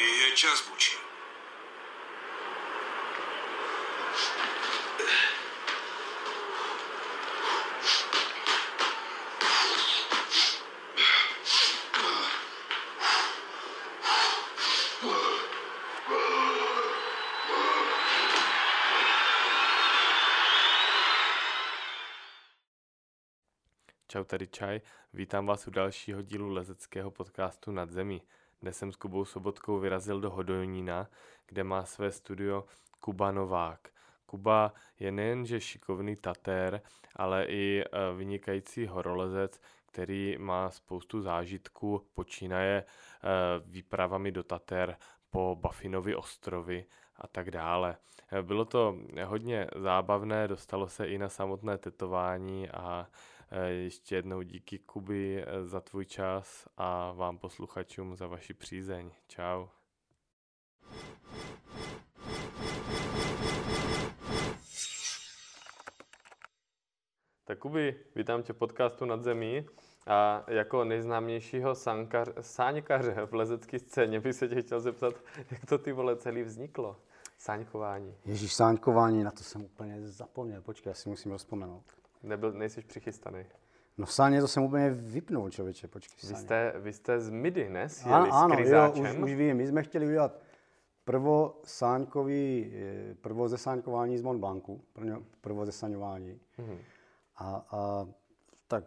Je čas, Buči. Čau, tady Čaj. Vítám vás u dalšího dílu lezeckého podcastu Nad zemí. Dnes jsem s Kubou Sobotkou vyrazil do Hodonína, kde má své studio Kuba Novák. Kuba je nejenže šikovný tatér, ale i eh, vynikající horolezec, který má spoustu zážitků, počínaje eh, výpravami do Tater po Bafinovi ostrovy a tak dále. Eh, bylo to hodně zábavné, dostalo se i na samotné tetování a ještě jednou díky Kuby za tvůj čas a vám posluchačům za vaši přízeň. Čau. Tak Kuby, vítám tě podcastu Nad zemí a jako nejznámějšího sankař, sáňkaře v lezecké scéně bych se tě chtěl zeptat, jak to ty vole celý vzniklo? Sáňkování. Ježíš, sáňkování, na to jsem úplně zapomněl. Počkej, já si musím rozpomenout. Nebyl, nejsi přichystaný. No sáně to jsem úplně vypnul, člověče, počkej. Vy jste, vy jste z Midy, ne? Sjeli ano, s ano jo, už, už vím, my jsme chtěli udělat prvo sáňkový, eh, prvo zesáňkování z Mont Blancu, prvo- zesaňování. Mhm. A, a tak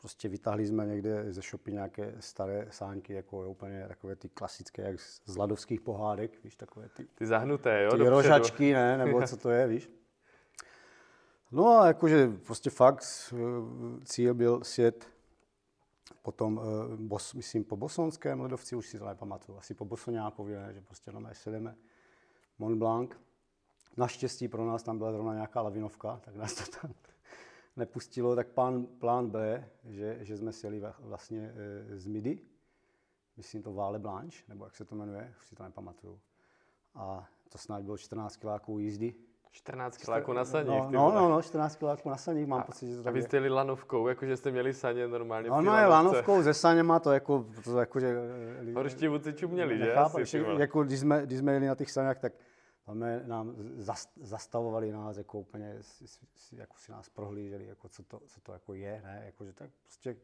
prostě vytáhli jsme někde ze shopy nějaké staré sáňky, jako úplně takové ty klasické, jak z z ladovských pohádek, víš, takové ty Ty zahnuté, jo? ty dopředu. rožačky, ne, nebo co to je, víš. No a jakože prostě fakt eh, cíl byl sjet potom, eh, bos, myslím, po bosonském ledovci, už si to nepamatuju, asi po Bosoňákově, že prostě na sedeme Mont Blanc. Naštěstí pro nás tam byla zrovna nějaká lavinovka, tak nás to tam nepustilo, tak plán, plán B, že, že jsme sjeli vlastně eh, z Midi, myslím to Vále Blanche, nebo jak se to jmenuje, už si to nepamatuju. A to snad bylo 14 kiláků jízdy. 14 kiláků na saních, No, ty no, vole. no, no, 14 kiláků na saních, mám pocit, že to A vy jste jeli lanovkou, jakože jste měli saně normálně v té Ono je lanovkou se saněma, to jako, to jako že... eh, Horští vůdci čuměli, že? Asi, že vole. jako když jsme, když jsme jeli na těch saňách, tak tam je- nám zas, zastavovali nás, jako úplně, jako si nás prohlíželi, jako co to, co to jako je, ne, jako, že tak prostě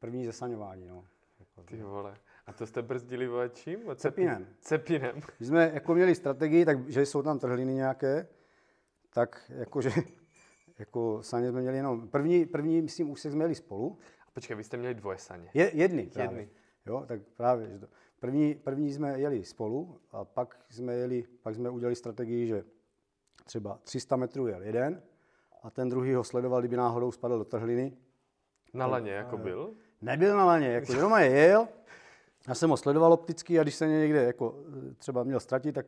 první zesaňování, no. Jako, Ty vole. A to jste brzdili čím? Cepinem. Cepinem. Když jsme jako měli strategii, tak, že jsou tam trhliny nějaké, tak jakože, jako saně jsme měli jenom, první, první, myslím, úsek jsme jeli spolu, A počkej, vy jste měli dvoje saně. je, jedny právě. Jedny. Jo, tak právě, že to. První, první jsme jeli spolu a pak jsme jeli, pak jsme udělali strategii, že třeba 300 metrů jel jeden a ten druhý ho sledoval, kdyby náhodou spadl do trhliny. Na laně jako byl? Nebyl na laně, jako jenom je jel, já jsem ho sledoval opticky a když se mě někde jako třeba měl ztratit, tak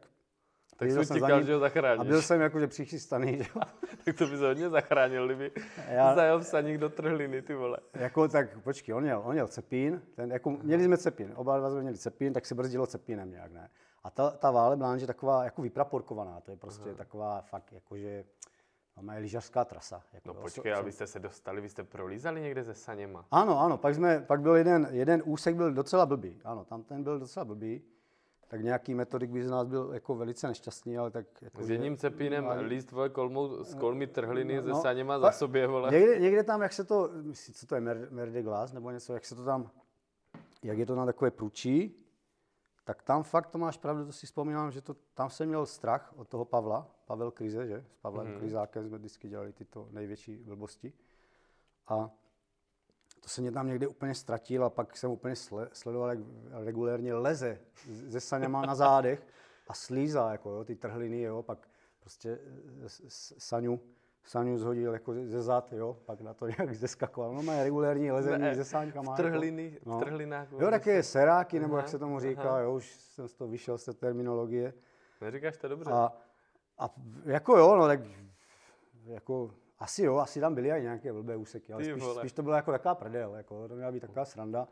Tak jsem za ním že ho zachráníš. A byl jsem jakože přichystaný, že tak to by se hodně zachránil, kdyby Já- zajel v saních do trhliny, ty vole. Jako tak, počkej, on měl, on měl cepín, ten, jako, měli jsme cepín, oba dva jsme měli cepín, tak se brzdilo cepínem nějak, ne. A ta, ta Vále Blanche je taková jako vypraporkovaná, to je prostě Aha. taková fakt jakože, máme lyžařská trasa. Jako, No počkej, a vy jste se dostali, vy jste prolízali někde se saněma. Ano, ano, pak, jsme, pak byl jeden, jeden úsek byl docela blbý, ano, tam ten byl docela blbý, tak nějaký metodik by z nás byl jako velice nešťastný, ale tak jako, S jedním cepínem ale- líst vole kolmou, s kolmy trhliny No, se no, saněma pa- za sobě, vole. Někde, někde tam, jak se to, myslím, co to je, mer, mer de glace, nebo něco, jak se to tam, jak je to na takové průčí, tak tam fakt to máš pravdu, to si vzpomínám, že to, tam jsem měl strach od toho Pavla, Pavel Krize, že? S Pavlem mm-hmm. Krizákem jsme vždycky dělali tyto největší blbosti. A to se mě tam někde úplně ztratil a pak jsem úplně sle, sledoval, jak regulérně leze ze saněma na zádech a slízá, jako jo, ty trhliny, jo, pak prostě eh, Saňu, Saňu zhodil jako ze zad, jo, pak na to nějak zeskakoval. No má regulérní lezení Ne, ze sáňkama. v trhliny, jako, v trhlinách. Jo, také seráky, nebo Aha, jak se tomu říká, aha. jo, už jsem z toho vyšel z té terminologie. Neříkáš to dobře. A, a jako jo, no tak jako asi jo, asi tam byly i nějaké blbé úseky, ale Ty spíš, vole. spíš, to byla jako taková prdel, jako, to měla být taková sranda,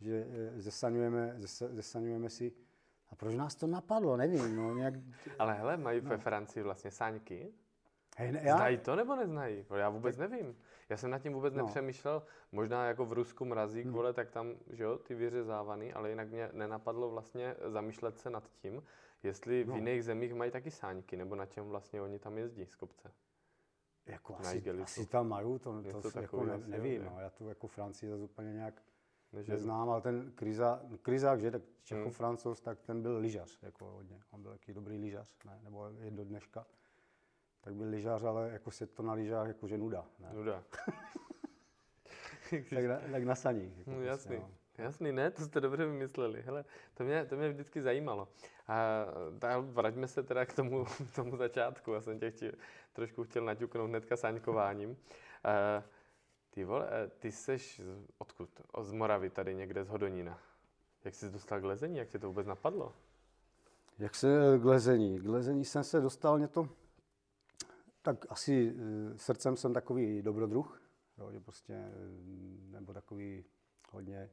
že eh, zesaňujeme, zesa, zesaňujeme si. A proč nás to napadlo, nevím, no nějak... Ale hele, mají ve Francii vlastně sáňky? Hej, ne, já, Znají to nebo neznají? Já vůbec nevím. Já jsem nad tím vůbec No. nepřemýšlel, možná jako v Rusku mrazík, Hmm. vole, tak tam, že jo, ty vyřezávaný, ale jinak mě nenapadlo vlastně zamýšlet se nad tím, jestli v No. jiných zemích mají taky sáňky, nebo na čem vlastně oni tam jezdí z kopce. Jako asi, asi tam mají, to, to, to jako ne, nevím, no, já tu jako Francii zase úplně nějak Než neznám, ale ten Kriza, Krizák, že, tak Čecho Hmm. francouz, tak ten byl lyžař, jako hodně, on byl taky dobrý lyžař, ne, nebo je do dneška. Tak byl lyžař, ale jako se to na lyžách jakože nuda, ne. Nuda. Tak, na, tak na saních. Jako No, prostě, jasný. no. Jasný, ne, to jste dobře vymysleli. Hele, to mě, to mě vždycky zajímalo. A tak vraťme se teda k tomu, k tomu začátku. Já jsem tě chtěl, trošku chtěl naťuknout hnedka sáňkováním. A, ty vole, ty seš odkud? Z Moravy tady někde, z Hodonína. Jak jsi dostal k lezení? Jak tě to vůbec napadlo? Jak se k lezení? K lezení jsem se dostal něco, tak asi eh, srdcem jsem takový dobrodruh, jo, že prostě, eh, nebo takový hodně,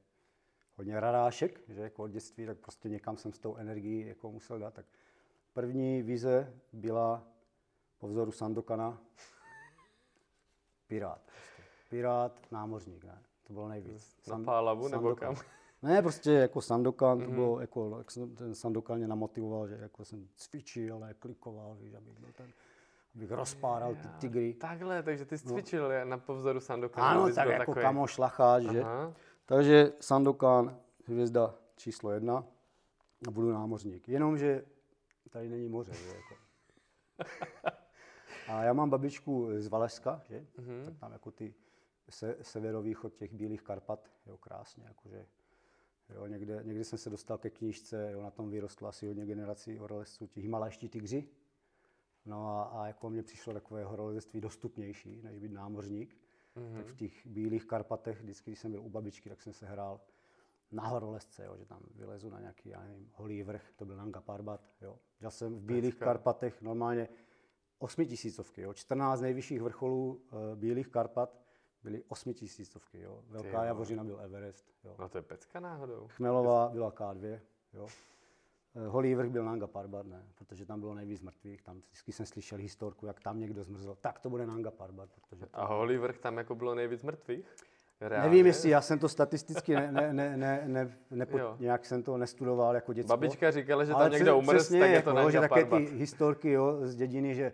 hodně radášek, že jako od dětství, tak prostě někam jsem s tou energií jako musel dát. Tak první vize byla po vzoru Sandokana Pirát. Prostě. Pirát, námořník, ne? To bylo nejvíc. Na San- Pálavu nebo Sandokan. kam? Ne, prostě jako Sandokan, Mhm. to bylo jako, jak jsem, ten Sandokan mě namotivoval, že jako jsem cvičil, ne, klikoval, víš, abych byl ten, abych rozpáral ty tigry. Takhle, takže ty jsi cvičil no. na povzoru Sandokana. Ano, tak jako takový- kamoš lacháč, že? Aha. Takže Sandokan, hvězda číslo jedna a budu námořník. Jenomže tady není moře, že jako. A já mám babičku z Valeska, že? Mhm. Tak tam jako ty se, severovýchod těch Bílých Karpat, jo, krásně, jakože Jo, někde, někde jsem se dostal ke knížce, jo, na tom vyrostla asi hodně generací horolezců, ti himalajští tygři. No a, a jako mně přišlo takové horolezectví dostupnější, než být námořník. Mm-hmm. Tak v těch bílých Karpatech, vždycky, když jsem byl u babičky, tak jsem se hrál na horolezce, jo, že tam vylezu na nějaký, já nevím, holý vrch, to byl Nanga Parbat, jo. Já jsem v bílých Pecka. Karpatech normálně osmitisícovky, jo, 14 nejvyšších vrcholů e, bílých Karpat byly osmitisícovky, jo. Velká jo. Javořina byl Everest, jo. No to je pecka náhodou. Chmelová byla K2, jo. Eh, Holý vrch byl Nanga Parbat, ne, protože tam bylo nejvíc mrtvých. Tam vždycky jsem slyšel historku, jak tam někdo zmrzl. Tak to bude Nanga Parbat, protože to... A holý vrch tam jako bylo nejvíc mrtvých? Reálně? Nevím, jestli já jsem to statisticky ne, ne, ne, ne, ne, nepo, nějak jsem to nestudoval jako děcko. Babička říkala, že tam Ale někdo umrl, přesně, tak je to jako, že také ty historky jo, z dědiny, že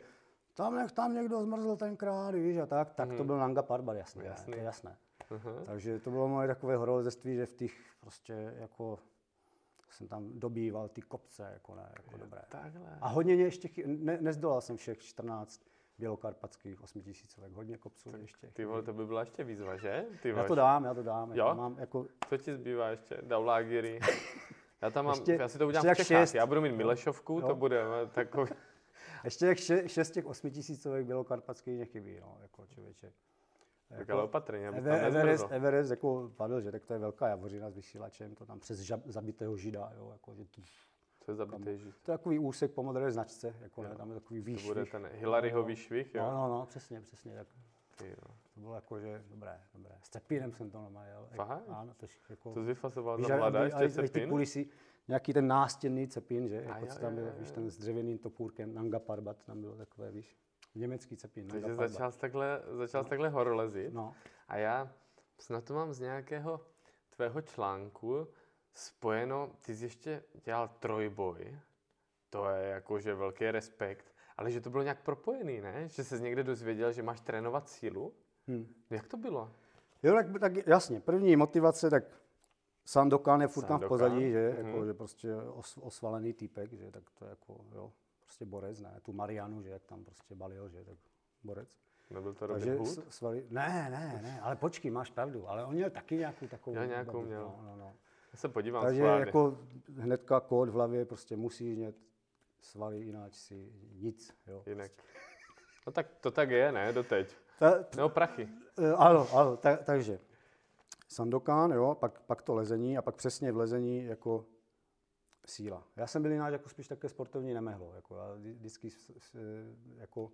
tam, nech, tam někdo zmrzl tenkrát, víš, a tak, tak to byl Nanga Parbat, jasné, Mhm. To je jasné. Aha. Takže to bylo moje takové horolezectví, že v těch prostě jako jsem tam dobýval ty kopce, jako ne, jako dobré. Takhle. A hodně mě ještě, chy- ne, nezdolal jsem všech 14 bělokarpatských 8000, tak hodně kopců ještě. Ty vole, to by byla ještě výzva, že? Ty Já to dám, já to dám. Jo? Jako mám jako, Co ti zbývá ještě? Daulágiry. Já tam mám, Ještě- já si to udělám v Čechách. šest. Já budu mít Milešovku, Jo. to bude takový. ještě jak še, šest těch 8000 bělokarpatských nechybí, no, jako člověče. Tak ale opatrně, aby tam Ever, Everest, nezmrzlo. Everest jako padl, že tak to je velká javořina s vysílačem, to tam přes žab, zabitého žida, jo, jako, že to, Co je zabitý žít? to je takový úsek po modré značce, jako ne, tam je takový To výšvih. bude ten Hillaryho výšvih, No, jo? no, no, přesně, přesně, tak jo. to bylo jako, že dobré, dobré. S cepínem jsem to normálně jel. Fakt? Ano, to jako, To jsi vyfasoval za mladá ještě a ty kulisy, nějaký ten nástěnný cepín, že, A jako jo, co tam jo, jo, víš, jo. ten s dřevěným topůrkem, Nanga Parbat, tam bylo takové, víš, německý cepín, Nanga Takže začal jsi takhle, začal jsi takhle horolezit. No, A já snad to mám z nějakého tvého článku spojeno, ty jsi ještě dělal trojboj, to je jakože velký respekt, ale že to bylo nějak propojený, ne? Že jsi někde dozvěděl, že máš trénovat sílu? hm. Jak to bylo? Jo, tak, tak jasně, první motivace, tak Sandokan je furt tam v Sandokan, pozadí, že, mhm. jako, že prostě os, osvalený týpek, že, tak to je jako, jo, prostě borec, ne, tu Marianu, že, jak tam prostě balil, že, tak borec. Nebyl to Robin Takže Hood? s- svali, ne, ne, ne, ale počkej, máš pravdu, ale on měl taky nějakou takovou. Jo, nějakou měl. No, no, no. Já se podívám Takže schválně. jako hnedka kód v hlavě, prostě musíš mít svaly, jinak si nic, jo. Jinak. No tak to tak je, ne, doteď. Ta, Nebo prachy. Eh, Ano, ano, ta, takže Sandokan, jo, pak, pak to lezení a pak přesně v lezení jako síla. Já jsem byl jinak jako spíš také sportovní nemehlo, jako já vždy- vždycky jako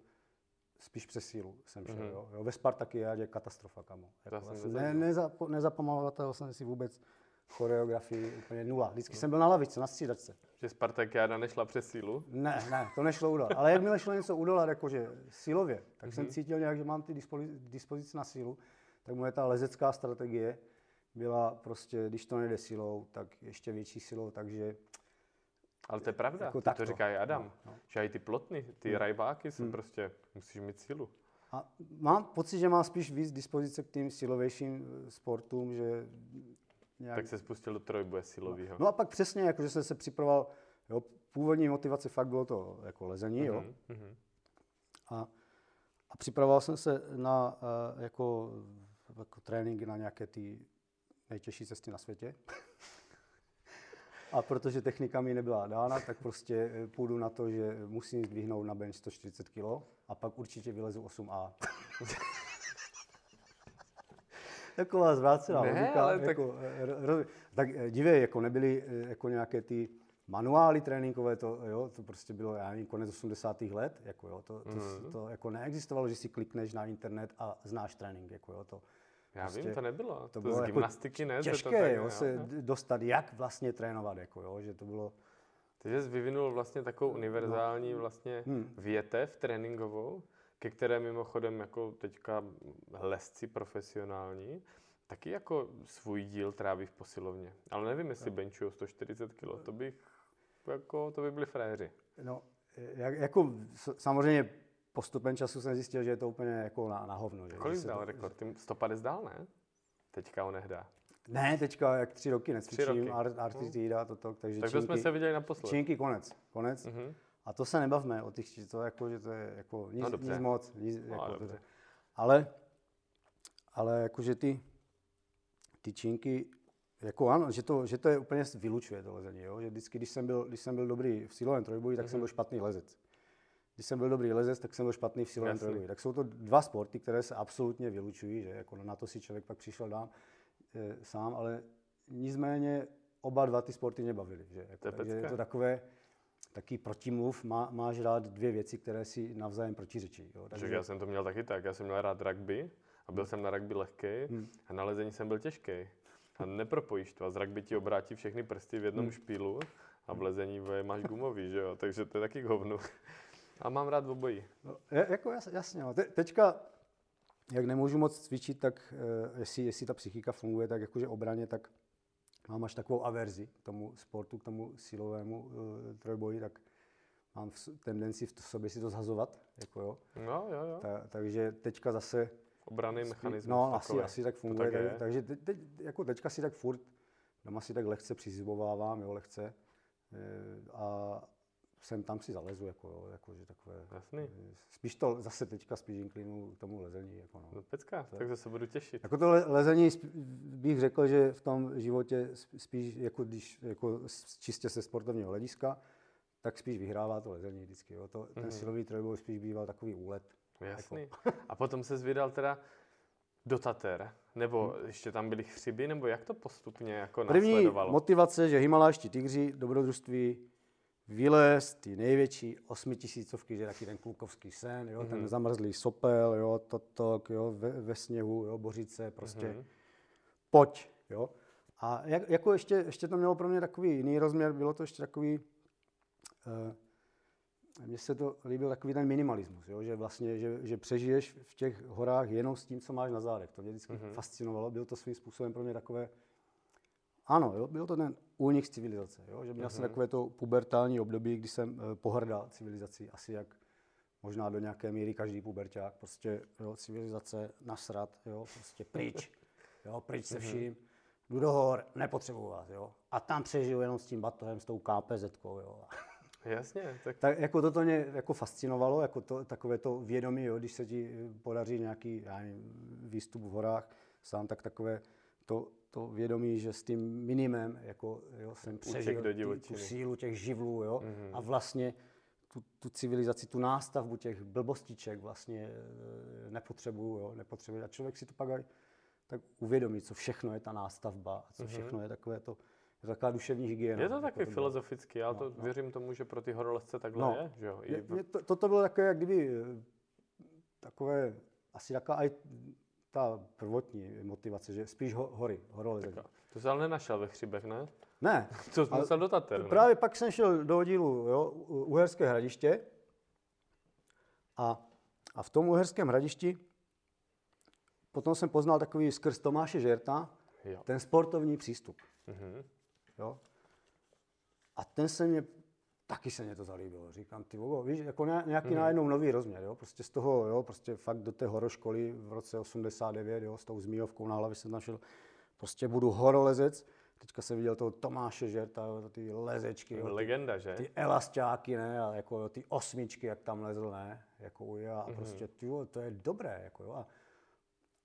spíš přes sílu jsem šel, Mhm. mm-hmm. jo. jo. Ve Spartaky je katastrofa, kamo. Jako, jsem já jsem ne, nezapo, nezapamatoval jsem si vůbec choreografii úplně nula. Vždycky jsem byl na lavici, na střídačce. Že Spartakiáda nešla přes sílu? Ne, ne, to nešlo udolat. Ale jakmile šlo něco udolat, jakože silově, tak mm-hmm. jsem cítil nějak, že mám ty dispozici, dispozici na sílu, tak moje ta lezecká strategie byla prostě, když to nejde silou, tak ještě větší silou, takže ale to je pravda, jako to říká i Adam, no, no. že i ty plotny, ty hmm. rajbáky jsou hmm. prostě, musíš mít sílu. A mám pocit, že mám spíš víc dispozice k tím silovějším eh, sportům, že nějak... Tak se spustil do trojboje silového. No. no a pak přesně, jako, že jsem se připravoval, jo, původní motivace fakt bylo to jako lezení, jo. Mm-hmm. A, a připravoval jsem se na uh, jako, jako tréninky na nějaké ty nejtěžší cesty na světě. A protože technika mi nebyla dána, tak prostě eh, půjdu na to, že musím zdvihnout na bench 140 kg a pak určitě vylezu 8A. Taková zvrácená ne, logika. Ale jako, tak... Eh, roz, tak eh, dívej, jako nebyly jako nějaké ty manuály tréninkové, to, jo, to prostě bylo, já nevím, konec 80. let, jako jo, to, to, mm-hmm. to, to jako neexistovalo, že si klikneš na internet a znáš trénink, jako jo, to, já prostě, vím, to nebylo. To, to bylo z jako gymnastiky, jako ne? Těžké, to tak, jo, se jo. dostat, jak vlastně trénovat, jako jo, že to bylo... Takže jsi vyvinul vlastně takovou univerzální no. vlastně hmm. větev tréninkovou, ke které mimochodem jako teďka lesci profesionální, taky jako svůj díl tráví v posilovně. Ale nevím, jestli no. benchují 140 kg, to bych, jako, to by byli fréři. No, jak, jako samozřejmě postupem času jsem zjistil, že je to úplně jako na, na hovno. Že? Kolik dal to, rekord? Ty 150 dál, ne? Teďka on nehdá. Ne, teďka jak tři roky necvičím, artitida, toto, takže Tak to jsme se viděli naposled. Činky, konec, konec. Uh-huh. A to se nebavme o těch, to jako, že to je jako nic, no, nic moc, nic, no, jako, to, ale, ale jakože ty, ty činky, jako ano, že to, že to je úplně vylučuje to lezení, jo? že vždycky, když jsem byl, když jsem byl dobrý v silovém trojboji, tak uh-huh. jsem byl špatný lezec když jsem byl dobrý lezec, tak jsem byl špatný v silovém trojboji. Tak jsou to dva sporty, které se absolutně vylučují, že jako na to si člověk pak přišel dám e, sám, ale nicméně oba dva ty sporty mě bavily. Že? Jako, takže je to takové, taký protimluv, má, máš rád dvě věci, které si navzájem protiřečí. Jo? Takže... Já jsem to měl taky tak, já jsem měl rád rugby a byl jsem na rugby lehký hmm. a na lezení jsem byl těžký. A nepropojíš to a z rugby ti obrátí všechny prsty v jednom hmm. špílu a v lezení máš gumový, že jo? Takže to je taky hovno. A mám rád obojí. No, je, jako jas, jasně, no. Te, teďka, jak nemůžu moc cvičit, tak uh, jestli, jestli ta psychika funguje, tak jakože obraně, tak mám až takovou averzi k tomu sportu, k tomu silovému uh, trojboji, tak mám v, tendenci v sobě si to zhazovat. Jako jo. No, jo, jo. Ta, takže teďka zase... Obrany mechanismus. No, asi, asi tak funguje. Tak tak, takže te, te, jako teďka si tak furt, doma si tak lehce přizibovávám, jo, lehce. E, a, sem tam si zalezu, jako, jo, jako že takové... Jasný. Spíš to zase teďka spíš inklinu k tomu lezení. Jako, no. no pecka, tak, takže se budu těšit. Jako to lezení bych řekl, že v tom životě spíš, jako když jako čistě se sportovního hlediska, tak spíš vyhrává to lezení vždycky. Jo. To, ten mm. silový trojboj spíš býval takový úlet. Jasný. Jako. A potom se vydal teda do Tater, nebo hmm. ještě tam byly chřiby, nebo jak to postupně jako První následovalo? motivace, že Himaláští tygři, dobrodružství, vylez, ty největší osmitisícovky, že taky ten klukovský sen, jo, mm-hmm. ten mhm. zamrzlý sopel, jo, toto, jo, ve, ve sněhu, jo, bořice, prostě mm-hmm. pojď, jo. A jak, jako ještě, ještě to mělo pro mě takový jiný rozměr, bylo to ještě takový, uh, mně se to líbil takový ten minimalismus, jo, že vlastně, že, že přežiješ v těch horách jenom s tím, co máš na zádech. To mě vždycky mm-hmm. fascinovalo, byl to svým způsobem pro mě takové, ano, jo, byl to ten únik z civilizace. Jo? Že měl uh-huh. jsem takové to pubertální období, kdy jsem uh, pohrdal civilizací, asi jak možná do nějaké míry každý puberták. Prostě jo, civilizace, nasrat, jo, prostě pryč, jo, pryč se mhm. vším. Jdu do hor, nepotřebuju vás, jo. A tam přežiju jenom s tím batohem, s tou KPZ, jo. Jasně. Tak... tak jako toto mě jako fascinovalo, jako to, takové to vědomí, jo, když se ti podaří nějaký já nevím, výstup v horách sám, tak takové to, to vědomí, že s tím minimem jako, jo, jsem přežil do tu sílu těch živlů jo, mm-hmm. a vlastně tu, tu civilizaci, tu nástavbu těch blbostiček vlastně e, nepotřebuju, jo, nepotřebuju. A člověk si to pak aj, tak uvědomí, co všechno je ta nástavba a co mm-hmm. všechno je takové to, je to taková duševní hygiena. Je to taky jako filozoficky, já no, to no. věřím tomu, že pro ty horolezce takhle no. je. Že jo? Je, je, to, toto bylo takové, jak kdyby e, takové, asi taková aj ta prvotní motivace, že spíš ho, hory, horolezení. To jsi ale nenašel ve Chřibech, ne? Ne. To jsi musel do Tater, ne? Právě pak jsem šel do oddílu jo, Uherské hradiště a, a v tom Uherském hradišti potom jsem poznal takový skrz Tomáše Žerta Jo. ten sportovní přístup. Mhm. Jo. A ten se mě, taky se mě to zalíbilo. Říkám, ty vogo, víš, jako ně- nějaký Mhm. mm. najednou nový rozměr, jo. Prostě z toho, jo, prostě fakt do té horoškoly v roce 89, jo, s tou zmíjovkou na hlavě jsem našel, prostě budu horolezec. Teďka jsem viděl toho Tomáše Žerta, jo, ty lezečky, jo, ty, Legenda, že? ty elastáky, ne, a jako jo, ty osmičky, jak tam lezl, ne, jako uja, a prostě, ty, jo, to je dobré, jako jo. A,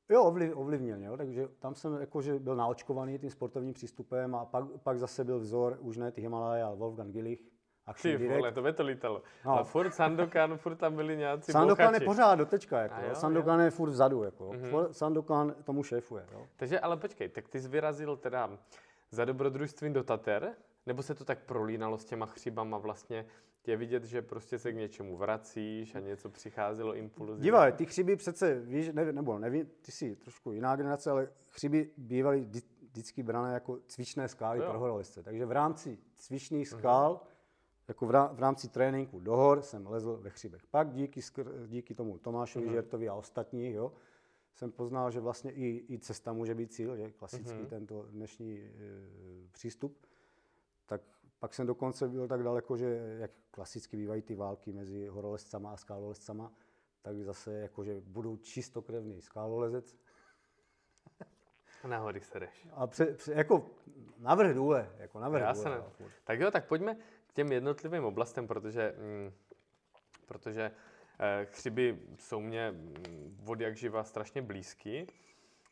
Jo, ovliv, ovlivnil, jo, takže tam jsem jakože byl naočkovaný tím sportovním přístupem a pak, pak zase byl vzor, už ne ty Himalaje, ale Wolfgang Gillich, Action Ty vole, to by to lítalo. No. Ale furt Sandokan, furt tam byli nějací Sandokan je bouchači. pořád do tečka, jako, A jo, jo, Sandokan je furt vzadu, jako, mm-hmm. Sandokan tomu šéfuje, jo. Takže ale počkej, tak ty jsi vyrazil teda za dobrodružstvím do Tater, nebo se to tak prolínalo s těma chřibama vlastně? Je vidět, že prostě se k něčemu vracíš a něco přicházelo impulzy. Dívej, ty chřiby přece, víš, ne, nebo nevím, ty jsi trošku jiná generace, ale chřiby bývaly vždy- vždycky brané jako cvičné skály Jo. pro horolezce. Takže v rámci cvičných skal, jako v, rá, v rámci tréninku do hor jsem lezl ve chřibech. Pak díky, díky tomu Tomášovi Žertovi a ostatních, jo, jsem poznal, že vlastně i, i cesta může být cíl, že klasický tento dnešní e, přístup. Tak pak jsem dokonce byl tak daleko, že jak klasicky bývají ty války mezi horolezcama a skálolezcama, tak zase jakože budu čistokrevný skálolezec. A na hory se jdeš. A pře, pře, jako navrh důle, jako navrh důle. furt. Tak jo, tak pojďme těm jednotlivým oblastem, protože, mm, protože eh, chřiby jsou mě mm, od jak živa strašně blízký,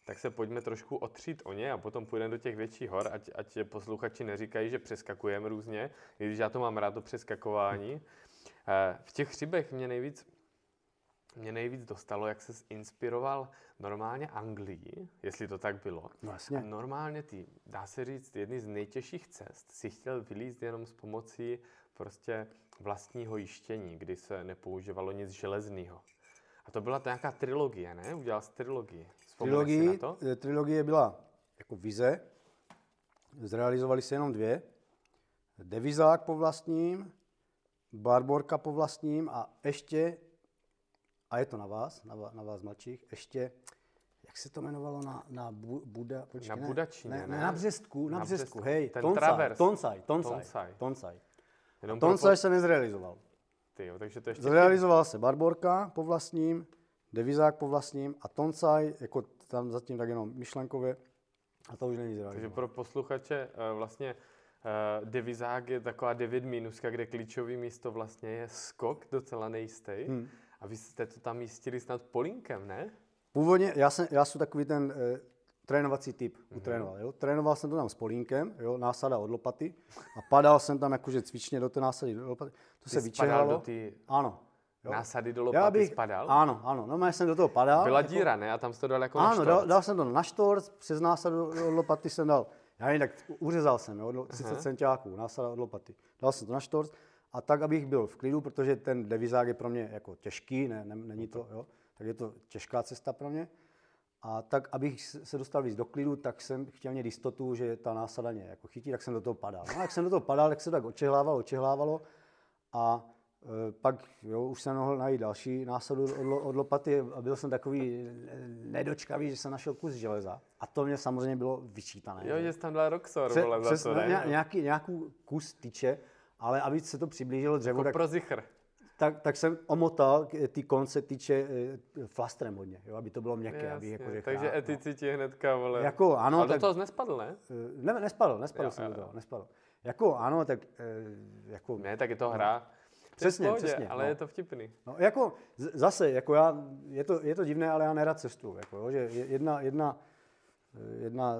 tak se pojďme trošku otřít o ně a potom půjdeme do těch větších hor, ať, ať posluchači neříkají, že přeskakujeme různě, i když já to mám rád, to přeskakování. Eh, v těch chřibech mě nejvíc mě nejvíc dostalo, jak se inspiroval normálně Anglii, jestli to tak bylo. No jasně. A normálně ty, dá se říct, jedny z nejtěžších cest si chtěl vylízt jenom s pomocí prostě vlastního jištění, kdy se nepoužívalo nic železného. A to byla nějaká trilogie, ne? Udělal jsi trilogii. Si na Trilogii, to? eh, trilogie byla jako vize, zrealizovaly se jenom dvě. Devizák po vlastním, Barborka po vlastním a ještě, a je to na vás, na, vás- na vás mladších, ještě, jak se to jmenovalo na, na Bu- Buda, počkej, Na Budačině, ne, ne? ne, na Břestku, na, Na Břestku, Břestku. hej, Ten Toncaj, travers. Toncaj, Toncaj, Toncaj. Toncaj. Jenom pro Toncaj se nezrealizoval. Ty, jo, takže to ještě... Zrealizovala se Barborka po vlastním, Devizák po vlastním a Toncaj, jako tam zatím tak jenom myšlenkově, a to už není Takže zrealizované. pro posluchače eh, vlastně eh, devizák je taková 9 minuska, kde klíčový místo vlastně je skok, docela nejistý. Hmm. A vy jste to tam místili snad polínkem, ne? Původně, já, jsem, já jsem takový ten e, trénovací typ, Mhm. utrénoval. Jo? Trénoval jsem to tam s polínkem, jo? násada od lopaty a padal jsem tam jakože cvičně do té násady do lopaty. To se spadal vyčehalo. do ty Ano. Jo. násady do Já lopaty bych, spadal? Ano, ano, no já jsem do toho padal. Byla jako- díra, ne? A tam jsi to dal jako Ano, dal, dal, jsem to na štorc, přes násadu do lopaty jsem dal, já nevím, tak uřezal jsem, jo, do 30 centiáků, násada od lopaty. Dal jsem to na štorc a tak, abych byl v klidu, protože ten devizák je pro mě jako těžký, ne, ne, není to, jo, tak je to těžká cesta pro mě. A tak, abych se dostal víc do klidu, tak jsem chtěl mít jistotu, že ta násada mě jako chytí, tak jsem do toho padal. No a jak jsem do toho padal, tak se tak očehlávalo, očehlávalo a e, pak jo, už jsem mohl najít další násadu od, od lopaty a byl jsem takový e, nedočkavý, že jsem našel kus železa. A to mě samozřejmě bylo vyčítané. Jo, že? jsi tam dal Roxor, vole, za to, ne, nějaký, nějakou kus tyče, ale aby se to přiblížilo dřevu, Jako tak, pro zichr. tak, tak, jsem omotal ty konce tyče e, flastrem hodně, jo, aby to bylo měkké. aby Jasně, jako řekl, takže já- etici ti hnedka, vole. Jako ano, Ale tak- do toho nespadl, ne? E, Ne, nespadl, nespadl Jo, jsem jo, do toho, jo. nespadl. Jako ano, tak e, jako, Ne, tak je to hra. Je v Přesně, pohodě, přesně, ale no. je to vtipný. No, jako z- zase, jako já, je to, je to divné, ale já nerad cestuju. Jako, jo, že je- jedna, jedna, eh, jedna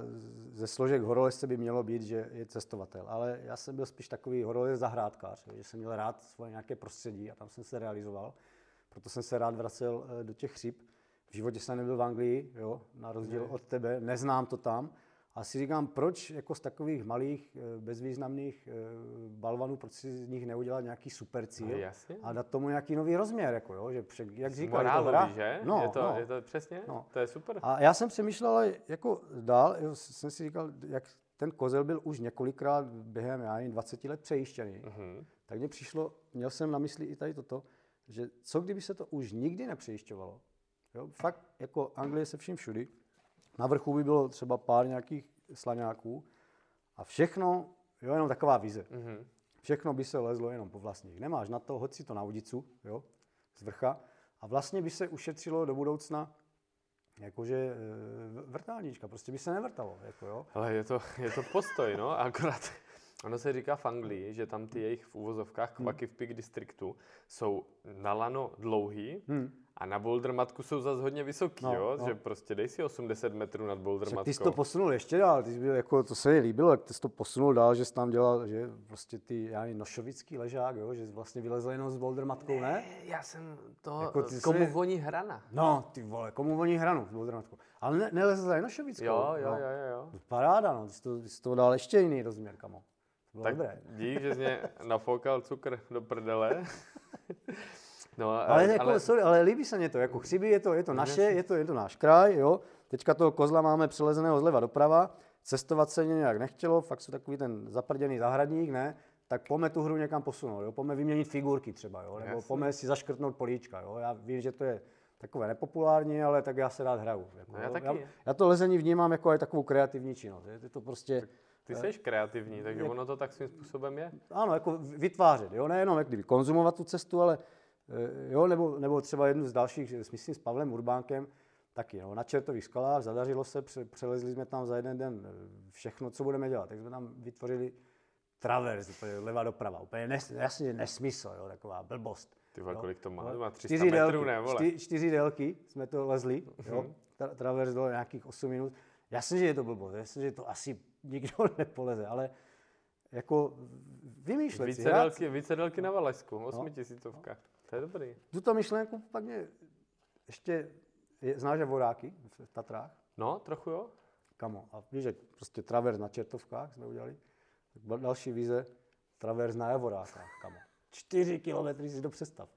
ze složek horolezce by mělo být, že je cestovatel. Ale já jsem byl spíš takový horolez zahrádkář, že jsem měl rád svoje nějaké prostředí a tam jsem se realizoval. Proto jsem se rád vracel eh, do těch chřib. V životě jsem nebyl v Anglii, jo, na rozdíl od tebe, neznám to tam. A si říkám, proč jako z takových malých, eh, bezvýznamných eh, balvanů, proč si z nich neudělat nějaký super cíl No, jasně. a dát tomu nějaký nový rozměr, jako jo, že před, jak říkal, je to Morálový, hra. že? No, je, to, no. je to přesně? No. To je super. A já jsem přemýšlel jako dál, jo, jsem si říkal, jak ten kozel byl už několikrát během, já nevím, 20 let přejištěný, uh-huh. tak mně přišlo, měl jsem na mysli i tady toto, že co kdyby se to už nikdy nepřejišťovalo. Jo? Fakt jako Anglie se vším všudy. Na vrchu by bylo třeba pár nějakých slaňáků a všechno, jo, jenom taková vize. Mm-hmm. Všechno by se lezlo jenom po vlastních. Nemáš na to, hoď si to na udicu, jo, z vrcha. A vlastně by se ušetřilo do budoucna jakože e, vrtálnička, prostě by se nevrtalo. Jako, jo. Ale je to, je to postoj, no, akorát Ono se říká v Anglii, že tam ty jejich v úvozovkách kvaky v Peak Districtu jsou na lano dlouhý hmm. A na boulder matku jsou zase hodně vysoký, no, jo? No. že prostě dej si 80 metrů nad boulder matkou. Ty jsi to posunul ještě dál, ty jsi byl, jako, to se mi líbilo, jak ty jsi to posunul dál, že jsi tam dělal, že prostě ty, já nevím, nošovický ležák, jo? že jsi vlastně vylezl jenom s boulder matkou, ne? Já jsem to, jako ty komu jsi... voní hrana. No, ty vole, komu voní hranu s boulder matkou. Ale ne, nelezl za nošovickou. Jo, jo, no. jo, jo, jo. Paráda, no, ty jsi to, ty jsi to dal ještě jiný rozměr, kamo. Bylo tak dobré. dík, že jsi mě nafoukal cukr do prdele. No, ale, jako, ale... Sorry, ale líbí se mě to, jako chřiby je to, je to naše, je to, je to náš kraj, jo. Teďka toho kozla máme přelezeného zleva doprava, cestovat se nějak nechtělo, fakt jsou takový ten zaprděný zahradník, ne, tak pojďme tu hru někam posunout, jo? pojďme vyměnit figurky třeba, jo? nebo pojďme si zaškrtnout políčka. Jo? Já vím, že to je takové nepopulární, ale tak já se rád hraju. Jako, no já, taky. Já, já, to lezení vnímám jako aj takovou kreativní činnost. Je to prostě... Tak ty jsi kreativní, takže ono to tak svým způsobem je. Ano, jako vytvářet, jo, nejenom jak kdyby konzumovat tu cestu, ale eh, jo, nebo, nebo třeba jednu z dalších, myslím s Pavlem Urbánkem, taky no, na čertových skalách, zadařilo se, přelezli jsme tam za jeden den eh, všechno, co budeme dělat. Tak jsme tam vytvořili travers, úplně leva doprava, úplně nes, jasně nesmysl, jo, taková blbost. Ty vole, kolik to má? To má 300 čtyři metrů, délky, ne, vole. Čty, čtyři délky jsme to lezli, jo, tra, travers do nějakých 8 minut. Jasně, že je to blbost, jasně, že to asi nikdo nepoleze, ale jako vymýšlet více si. Délky, více délky na Valašsku, no. osmitisícovka. No. To je dobrý. Tuto myšlenku pak mě ještě, je, znáš voráky v Tatrách? No, trochu jo. Kamo, a víš, že prostě travers na Čertovkách jsme udělali. Tak další vize, travers na Javorákách, kamo. Čtyři kilometry si to představ.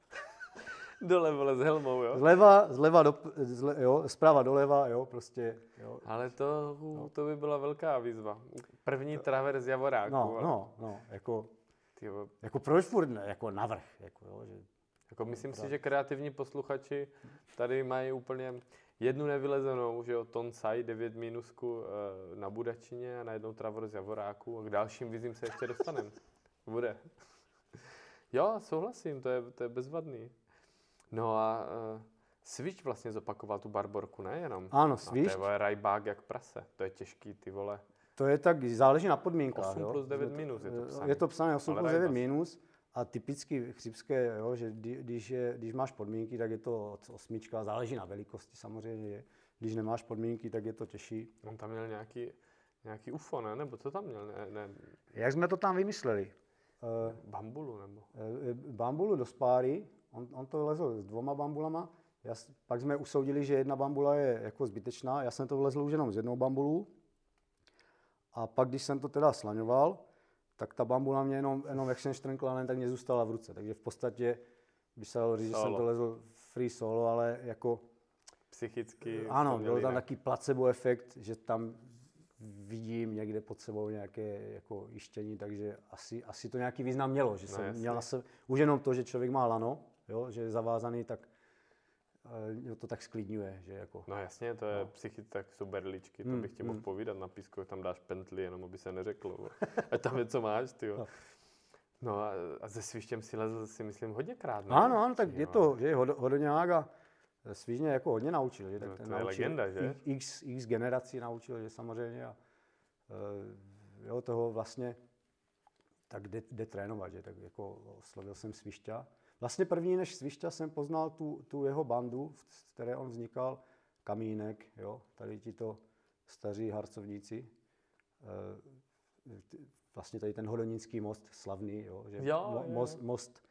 Dole, vole, s helmou, jo? Zleva, zleva do, zle, jo, zprava doleva, jo, prostě, jo. Ale to, no. to by byla velká výzva. První travers Javoráku. No, ale... no, no, jako, Tyjo. jako proč furt ne, jako navrh, jako, jo, že... Jako myslím si, že kreativní posluchači tady mají úplně jednu nevylezenou, že jo, Tonsai, 9 minusku e, na Budačině a najednou Travers Javoráku a k dalším vizím se ještě dostaneme. Bude. jo, souhlasím, to je, to je bezvadný. No a uh, Switch vlastně zopakoval tu Barborku, ne jenom? Ano, Switch. A to je rajbák jak prase, to je těžký, ty vole. To je tak, záleží na podmínkách. 8 plus 9 jo? minus je to psané. Je to psané 8 plus 9 minus a typicky chřipské, jo, že když, je, když máš podmínky, tak je to osmička, záleží na velikosti samozřejmě. Když nemáš podmínky, tak je to těžší. On tam měl nějaký, nějaký UFO, ne? Nebo co tam měl? Ne, ne. Jak jsme to tam vymysleli? Bambulu nebo? Bambulu do spáry On, on to lezl s dvoma bambulama, já, pak jsme usoudili, že jedna bambula je jako zbytečná, já jsem to vlezl už jenom z jednou bambulu. A pak, když jsem to teda slaňoval, tak ta bambula mě jenom, jenom jak jsem štrnkla, tak mě zůstala v ruce. Takže v podstatě by se dalo říct, že jsem to lezl free solo, ale jako... Psychicky... Ano, byl tam taký placebo efekt, že tam vidím někde pod sebou nějaké jako jištění, takže asi, asi to nějaký význam mělo, že no, jsem měl na sebe, už jenom to, že člověk má lano, jo, že je zavázaný, tak uh, to tak sklidňuje. Že jako, no jasně, to je no. psychit, tak jsou berličky, to hmm, bych ti mohl hmm. povídat na písku, tam dáš pentli, jenom aby se neřeklo. Ať tam je, co máš, ty no. no a, a se svištěm si lezl si myslím hodněkrát. Ne? Ano, ano, tak je to, že je hodoňák a svížně jako hodně naučil. Že, tak no, to naučil je legenda, že? X, x generací naučil, že samozřejmě a uh, jo, toho vlastně tak jde, jde trénovat, že tak jako oslovil jsem Svišťa Vlastně první než Svišťa jsem poznal tu, tu jeho bandu, v které on vznikal, Kamínek, jo, tady ti to staří harcovníci. E, vlastně tady ten Hodonínský most, slavný, jo, že jo, most, most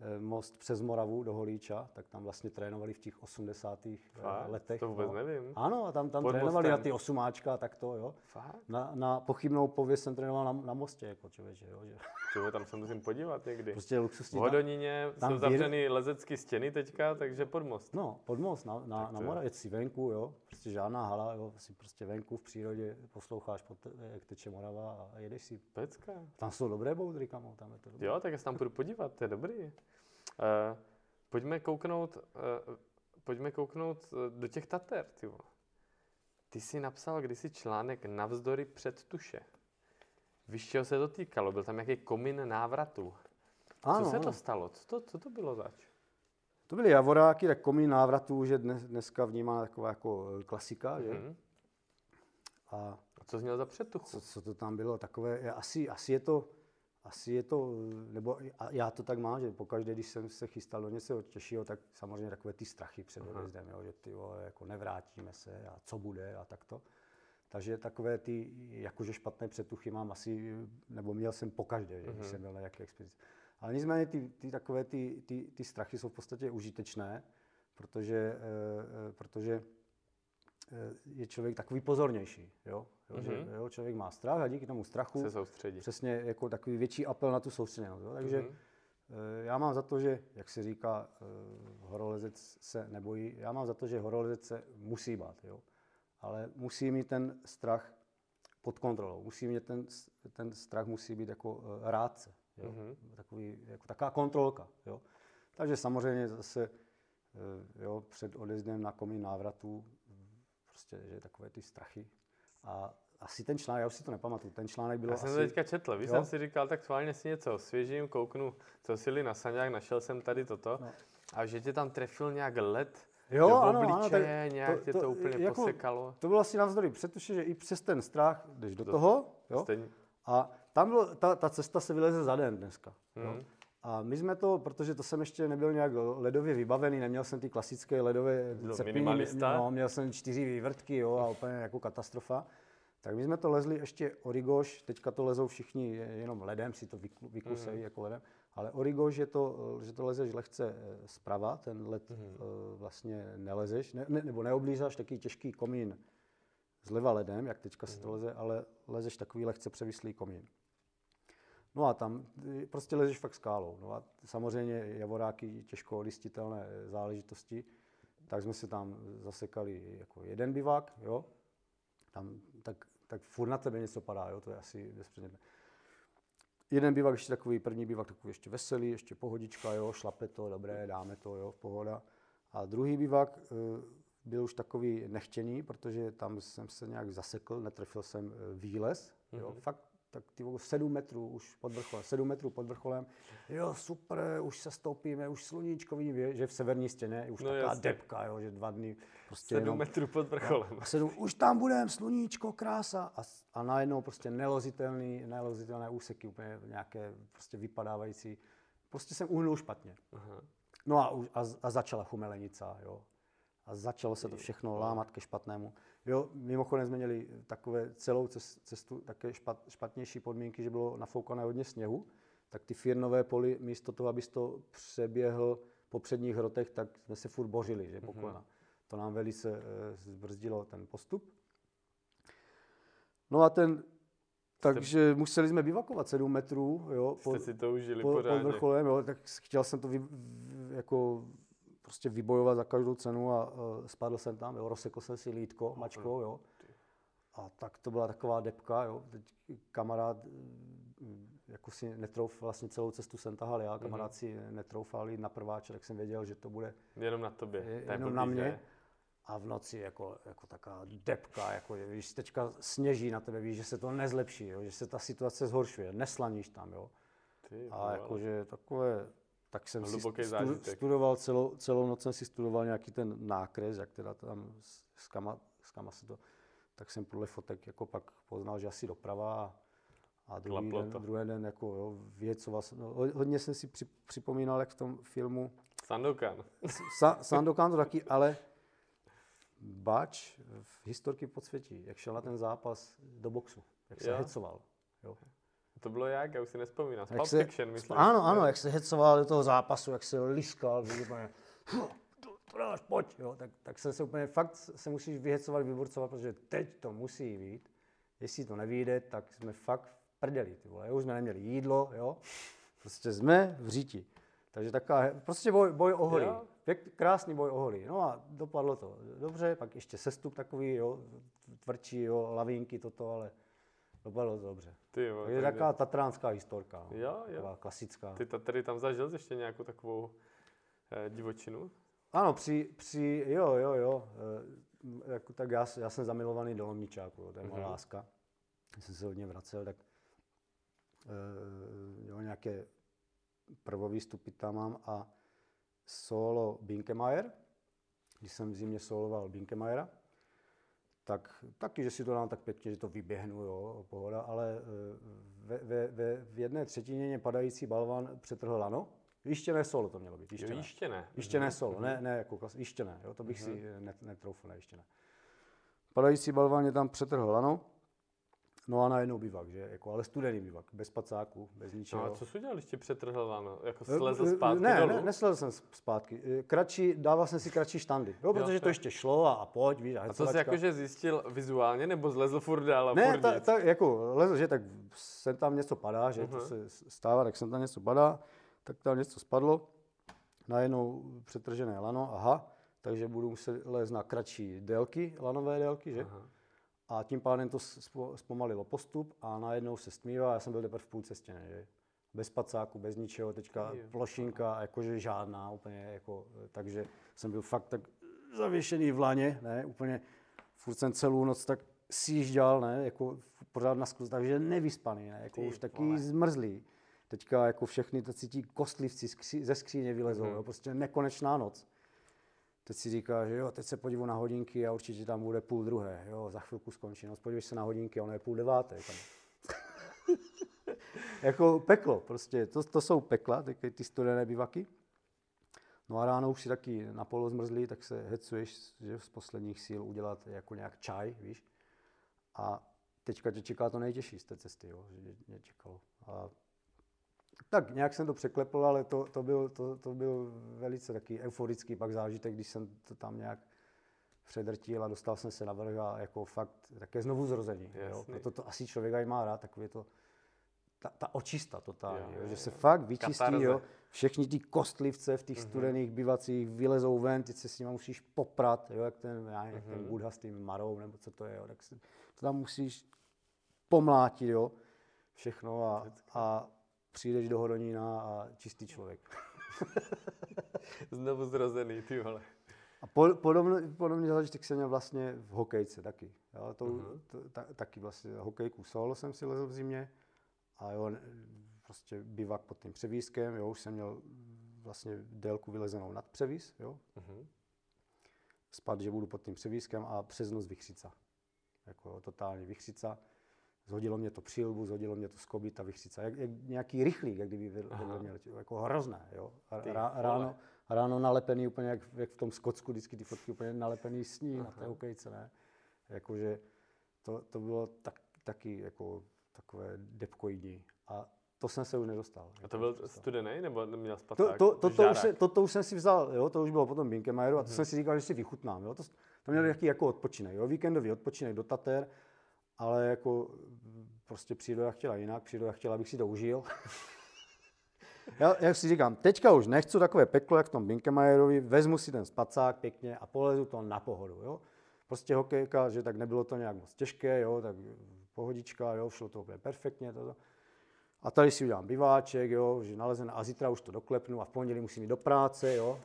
eh, most přes Moravu do Holíča, tak tam vlastně trénovali v těch 80. eh, Fakt? letech. To vůbec no. nevím. Ano, a tam, tam Pod trénovali na mostem. ty osumáčka a tak to, jo. Fakt? Na, na pochybnou pověst jsem trénoval na, na mostě, jako člověče, jo. Že Tyjo, tam se musím podívat někdy. prostě V luxusní. Hodoníně tam jsou věr- zavřený lezecké stěny teďka, takže pod most. No, pod most, na, na, Tak na Moravě, venku, jo. Prostě žádná hala, jo. Si prostě venku v přírodě posloucháš, pod, jak teče Morava a jedeš si. Pecka. Tam jsou dobré boudry, kamo, tam je to dobré. Jo, tak já se tam půjdu podívat, to je dobrý. Uh, pojďme kouknout, uh, pojďme kouknout uh, do těch Tater, ty. Ty jsi napsal kdysi článek Navzdory před tuše. Víš, čeho se to týkalo? Byl tam nějaký komín návratu. ano, Co se to stalo? Co to, co to bylo zač? To byly javoráky, tak komín návratů, že dnes, dneska vnímá taková jako eh, klasika, že? Mhm. A A co měl za předtuchu? co, co to tam bylo, takové, asi, asi je to, asi je to, nebo já to tak mám, že pokaždé, když jsem se chystal do něco těžšího, tak samozřejmě takové ty strachy před odjezdem, jo, že ty vole, jako nevrátíme se a co bude a takto. Takže takové ty, jakože špatné předtuchy mám asi, nebo měl jsem pokaždé, že, když jsem byl na nějaké expedici. Ale nicméně ty, ty takové ty, ty, ty strachy jsou v podstatě užitečné, protože, eh, eh, protože eh, je člověk takový pozornější. Jo? Jo, že, Mhm. jo, člověk má strach a díky tomu strachu Se soustředit. přesně jako takový větší apel na tu soustředěnost. Jo? Takže Mhm. eh, já mám za to, že, jak se říká, horolezec se nebojí, já mám za to, že horolezec se musí bát, jo? Ale musí mít ten strach pod kontrolou. Musí mít ten, ten strach musí být jako eh, rádce, jo? Mhm. Takový, jako taková kontrolka. Jo? Takže samozřejmě zase eh, jo, před odjezdem na komín návratu, prostě, že takové ty strachy. A asi ten článek, já už si to nepamatuju, ten článek byl Já jsem asi... to teďka četl, víš, jsem si říkal, tak schválně si něco osvěžím, kouknu, co si na saňák, našel jsem tady toto. No. A že tě tam trefil nějak led Jo, do ano, ano, obličeje, tak nějak to- tě to to úplně jako- posekalo. To bylo asi navzdory, protože že i přes ten strach jdeš do Do- toho, jo? Stejně. A tam bylo, ta, ta cesta se vyleze za den dneska. Jo? Mhm. A my jsme to, protože to jsem ještě nebyl nějak ledově vybavený, neměl jsem ty klasické ledové cepiny, no, měl jsem čtyři vývrtky jo, a úplně jako katastrofa. Tak my jsme to lezli ještě Origoš, teďka to lezou všichni jenom ledem, si to vyklu- vyklusejí Mhm. jako ledem, ale Origoš je to, že to lezeš lehce eh, zprava, ten led Mhm. eh, vlastně nelezeš, ne, ne, nebo neoblízáš taky těžký komín zleva ledem, jak teďka se Mhm. to leze, ale lezeš takový lehce převislý komín. No a tam prostě lezeš fakt skálou. No a samozřejmě javoráky těžko listitelné záležitosti, tak jsme se tam zasekali jako jeden bivák, jo. Tam tak, tak furt na tebe něco padá, jo, to je asi bezpředmětné. Jeden bivak ještě takový, první bivak takový ještě veselý, ještě pohodička, jo, šlape to, dobré, dáme to, jo, pohoda. A druhý bivak eh, byl už takový nechtěný, protože tam jsem se nějak zasekl, netrefil jsem eh, výlez, jo, Mhm. fakt tak ty vole, 7 metrů už pod vrcholem, 7 metrů pod vrcholem, jo, super, už se stoupíme, už sluníčko vidím, je, že v severní stěně je už No no, taková jasně. depka, jo, že dva dny prostě Sedm jenom, metrů pod vrcholem. a sedm, už tam budeme, sluníčko, krása. A, a najednou prostě nelozitelný, nelozitelné úseky, úplně nějaké prostě vypadávající. Prostě jsem uhnul špatně. Aha. No a, a, a začala chumelenica, jo. A začalo se to všechno lámat ke špatnému. Jo, mimochodem jsme měli takové celou ces- cestu také špat, špatnější podmínky, že bylo nafoukané hodně sněhu, tak ty firnové poli, místo toho, abys to přeběhl po předních hrotech, tak jsme se furt bořili, že po kolena. To nám velice e, zbrzdilo ten postup. No a ten, takže museli jsme bivakovat 7 metrů, jo, Jste si to užili po, pod pořádně. vrcholem, jo, tak chtěl jsem to vy, jako prostě vybojovat za každou cenu a uh, spadl jsem tam, jo, rozsekl jsem si lítko mačkou, jo. A tak to byla taková depka, jo. Teď kamarád jako si netrouf, vlastně celou cestu jsem tahal já, kamarád si netroufal jít na prváče, tak jsem věděl, že to bude Jenom na tobě. je- jenom blbý, na mě. A v noci jako, jako taková depka, jako víš, teďka sněží na tebe, víš, že se to nezlepší, jo, že se ta situace zhoršuje, neslaníš tam, jo. Ty, A jakože takové, tak jsem si Hluboký stu, zážitek. studoval celou, celou noc jsem si studoval nějaký ten nákres, jak teda tam s, kama, s kama se to, tak jsem podle fotek jako pak poznal, že asi doprava a, a druhý, Klaplo den, to. druhý den jako jo, věcoval jsem, no, ho- hodně jsem si při, připomínal, jak v tom filmu, Sandokan. Sa, Sandokan to taky, ale Bač v historky podsvětí, jak šel na ten zápas do boxu, jak se Jo. hecoval. Jo. To bylo jak? Já už si nespomínám. Jak Pulp se, Fiction, myslím. ano, ano, jak se hecoval do toho zápasu, jak se liskal, úplně, to, to dáš, pojď, jo, tak, tak se, se úplně, fakt se musíš vyhecovat, vyburcovat, protože teď to musí být. Jestli to nevyjde, tak jsme fakt v prdeli, ty vole, už jsme neměli jídlo, jo, prostě jsme v říti. Takže taková, prostě boj, boj o holí. Krásný boj o holí. No a dopadlo to dobře, pak ještě sestup takový, jo, tvrdší, jo, lavínky, toto, ale dopadlo to dobře. Ty jo, Takže takže- taková tatránská historka. no. Jo, jo. Taková klasická. Ty tady tam zažil ještě nějakou takovou eh, divočinu? Ano, při, při jo, jo, jo. E, jako, tak já, já jsem zamilovaný do Lomničáku, jo, to je moje Mhm. láska. Když jsem se hodně vracel, tak e, jo, nějaké prvovýstupy tam mám a solo Binkemeyer, když jsem v zimě soloval Binkemeyera, tak taky, že si to dám tak pěkně, že to vyběhnu, jo, pohoda, ale e, ve, ve, ve, v jedné třetině padající balvan přetrhl lano. Jištěné solo to mělo být, Jo, jištěné. ještě ne. Ještě ne solo, ne, ne jako klas, ještě ne, jo, to bych si net, netroufl, ne, ještě ne. Padající balván je tam přetrhl lano, no a najednou bivak, že, jako, ale studený bivak, bez pacáku, bez ničeho. No a co jsi udělal, když ti přetrhl lano? Jako Eh, slezl eh, zpátky ne, dolů? ne, neslezl jsem zpátky. Eh, Kratší, dával jsem si kratší štandy, jo, protože to jo. ještě šlo a, a pojď, víš, a, A to jsi jakože zjistil vizuálně, nebo zlezl furt dál a Ne, furt ta, ta, jako lezl, že tak sem tam něco padá, že Mhm. to se stává, tak sem tam něco padá, tak tam něco spadlo, najednou přetržené lano, aha, takže budu muset lézt na kratší délky, lanové délky, že? Aha. A tím pádem to zpomalilo postup a najednou se stmívá, já jsem byl teprve v půlce stěny, že? Bez pacáku, bez ničeho, teďka Jo. plošinka, jakože žádná úplně, jako, takže jsem byl fakt tak zavěšený v laně, ne, úplně, furt jsem celou noc tak sjížděl, ne, jako pořád na skluz, takže nevyspaný, ne, jako Ty už taky vole. zmrzlý. Teďka jako všechny to cítí kostlivci ze skříně vylezou, Mhm. jo, prostě nekonečná noc. Teď si říká, že jo, teď se podívám na hodinky a určitě tam bude půl druhé, jo, za chvilku skončí. No, podívej se na hodinky, ono je půl deváté. Tam. jako peklo, prostě, to, to jsou pekla, ty, ty studené bivaky. No a ráno už si taky na polo zmrzlý, tak se hecuješ, že z posledních síl udělat jako nějak čaj, víš. A teďka tě čeká to nejtěžší z té cesty, jo, že mě čekalo. A tak nějak jsem to překlepl, ale to, to, byl, to, to byl velice taky euforický pak zážitek, když jsem to tam nějak předrtil a dostal jsem se na vrch a jako fakt také znovu zrození. Jo? Proto to asi člověk aj má rád, takové to, ta, ta očista totální, Jo, jo, jo, že se jo. fakt vyčistí, Katarze. jo, všichni ty kostlivce v těch studených bivacích vylezou ven, ty se s nimi musíš poprat, jo, jak ten, já nevím, jak ten Buddha s tím marou, nebo co to je, jo, tak si, to tam musíš pomlátit, jo, všechno a, a přijdeš do Hodonína a čistý člověk. Znovu zrozený, ty vole. A po, podobný, podobný zážitek jsem měl vlastně v hokejce taky. Jo, to, Mhm. to, ta, taky vlastně hokejku solo jsem si lezl v zimě a jo, prostě bivak pod tím převízkem, jo, už jsem měl vlastně délku vylezenou nad převíz, jo, Mhm. spad, že budu pod tím převízkem a přes noc vychřica. Jako jo, totální vychřica. Zhodilo mě to přilbu, zhodilo mě to z koby, ta vychřica. Jak, jak nějaký rychlík, jak kdyby vedle mě letěl. Jako hrozné, jo. A Rá, ráno, ráno nalepený úplně, jak, jak v tom Skotsku, vždycky ty fotky úplně nalepený sní na té hokejce, ne. Jakože to, to bylo tak, taky jako takové depkoidní. A to jsem se už nedostal. A to byl studený, nebo měl To, spacák? to, to, to, už se, to, to už jsem si vzal, jo, to už bylo potom Binkemeyeru a to jsem si říkal, že si vychutnám. Jo. To, to měl nějaký jako odpočinek, jo, víkendový odpočinek do Tater, ale jako prostě příroda chtěla jinak, příroda chtěla, abych si to užil. Já, jak si říkám, teďka už nechci takové peklo, jak v tom Binkemeyerovi, vezmu si ten spacák pěkně a polezu to na pohodu, jo. Prostě hokejka, že tak nebylo to nějak moc těžké, jo, tak pohodička, jo, šlo to úplně perfektně, toto. A tady si udělám biváček, jo, že nalezen a zítra už to doklepnu a v pondělí musím jít do práce, jo.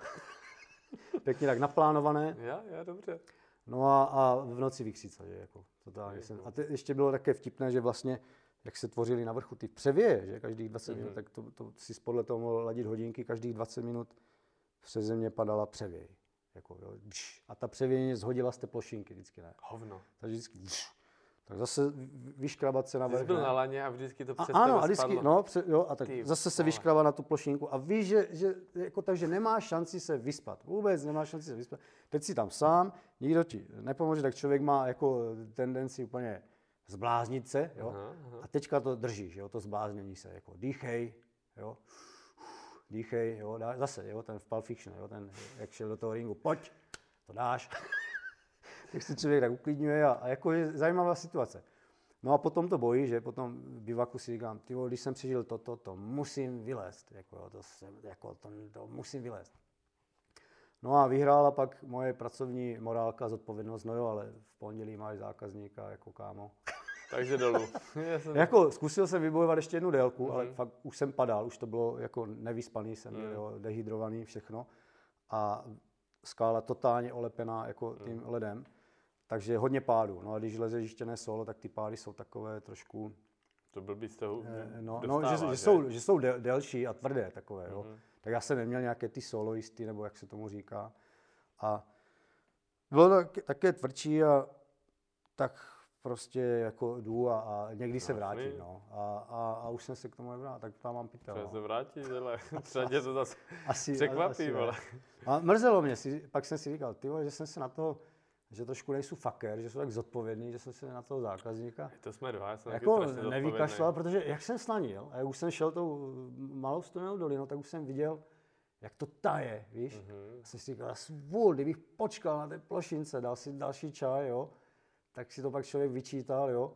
Pěkně tak naplánované. Já, já, dobře. No a, a v noci vykřica, že jako totálně jsem. A te, ještě bylo také vtipné, že vlastně, jak se tvořily na vrchu ty převěje, že každých 20 minut, tak to, to si podle toho mohl ladit hodinky, každých 20 minut přes země padala převěj. Jako, jo, bš, a ta převěj mě zhodila z té plošinky vždycky, ne. Hovno. Takže vždycky, bš, tak zase vy- vyškrabat se na vrch. byl na laně a vždycky to A, přes ano, a vždycky, spadlo. no, pře, jo, a tak Ty zase se vyškrává na tu plošinku a víš, že, že jako, takže nemáš šanci se vyspat. Vůbec nemáš šanci se vyspat. Teď si tam sám, nikdo ti nepomůže, tak člověk má jako tendenci úplně zbláznit se, jo. Aha, aha. A teďka to držíš, jo, to zbláznění se, jako dýchej, jo, dýchej, jo, dá, zase, jo, ten v Pulp Fiction, jo, ten, jak šel do toho ringu, pojď, to dáš. Tak se člověk tak uklidňuje a, a jako je zajímavá situace. No a potom to bojí, že potom v bivaku si říkám, ty když jsem přežil toto, to musím vylézt, jako, to, jsem, jako, to, to musím vylézt. No a vyhrála pak moje pracovní morálka, zodpovědnost, no jo, ale v pondělí máš zákazníka jako kámo. Takže dolů. Jsem... Jako zkusil jsem vybojovat ještě jednu délku, mm-hmm. ale fakt už jsem padal, už to bylo jako nevyspaný, jsem Mm. jo, dehydrovaný, všechno. A skála totálně olepená jako tím Mm. ledem, takže hodně pádů. No a když lezeš jištěné solo, tak ty pády jsou takové trošku, To byl by eh, no, dostává, no že, že, jsou, že jsou del, delší a tvrdé takové, jo. Mhm. Tak já jsem neměl nějaké ty soloisty, nebo jak se tomu říká. A bylo to tak, také tvrdší a tak prostě jako jdu a, a někdy se No, vrátím, jasný. no. A, a, a už jsem se k tomu nevrátil, tak tam mám pytel. Třeba No. se vrátit, ale třeba tě to zase Asi, překvapí, asi, ne. vole. A mrzelo mě, si, pak jsem si říkal, ty vole, že jsem se na to, že trošku nejsou faker, že jsou tak zodpovědný, že jsem se na toho zákazníka To jsme dva, já jsem jako nevykašlal, protože jak jsem slanil a jak už jsem šel tou malou studenou dolinou, tak už jsem viděl, jak to taje, víš. Mhm. Mm-hmm. Jsem si říkal, svůl, kdybych počkal na té plošince, dal si další čaj, jo, tak si to pak člověk vyčítal, jo.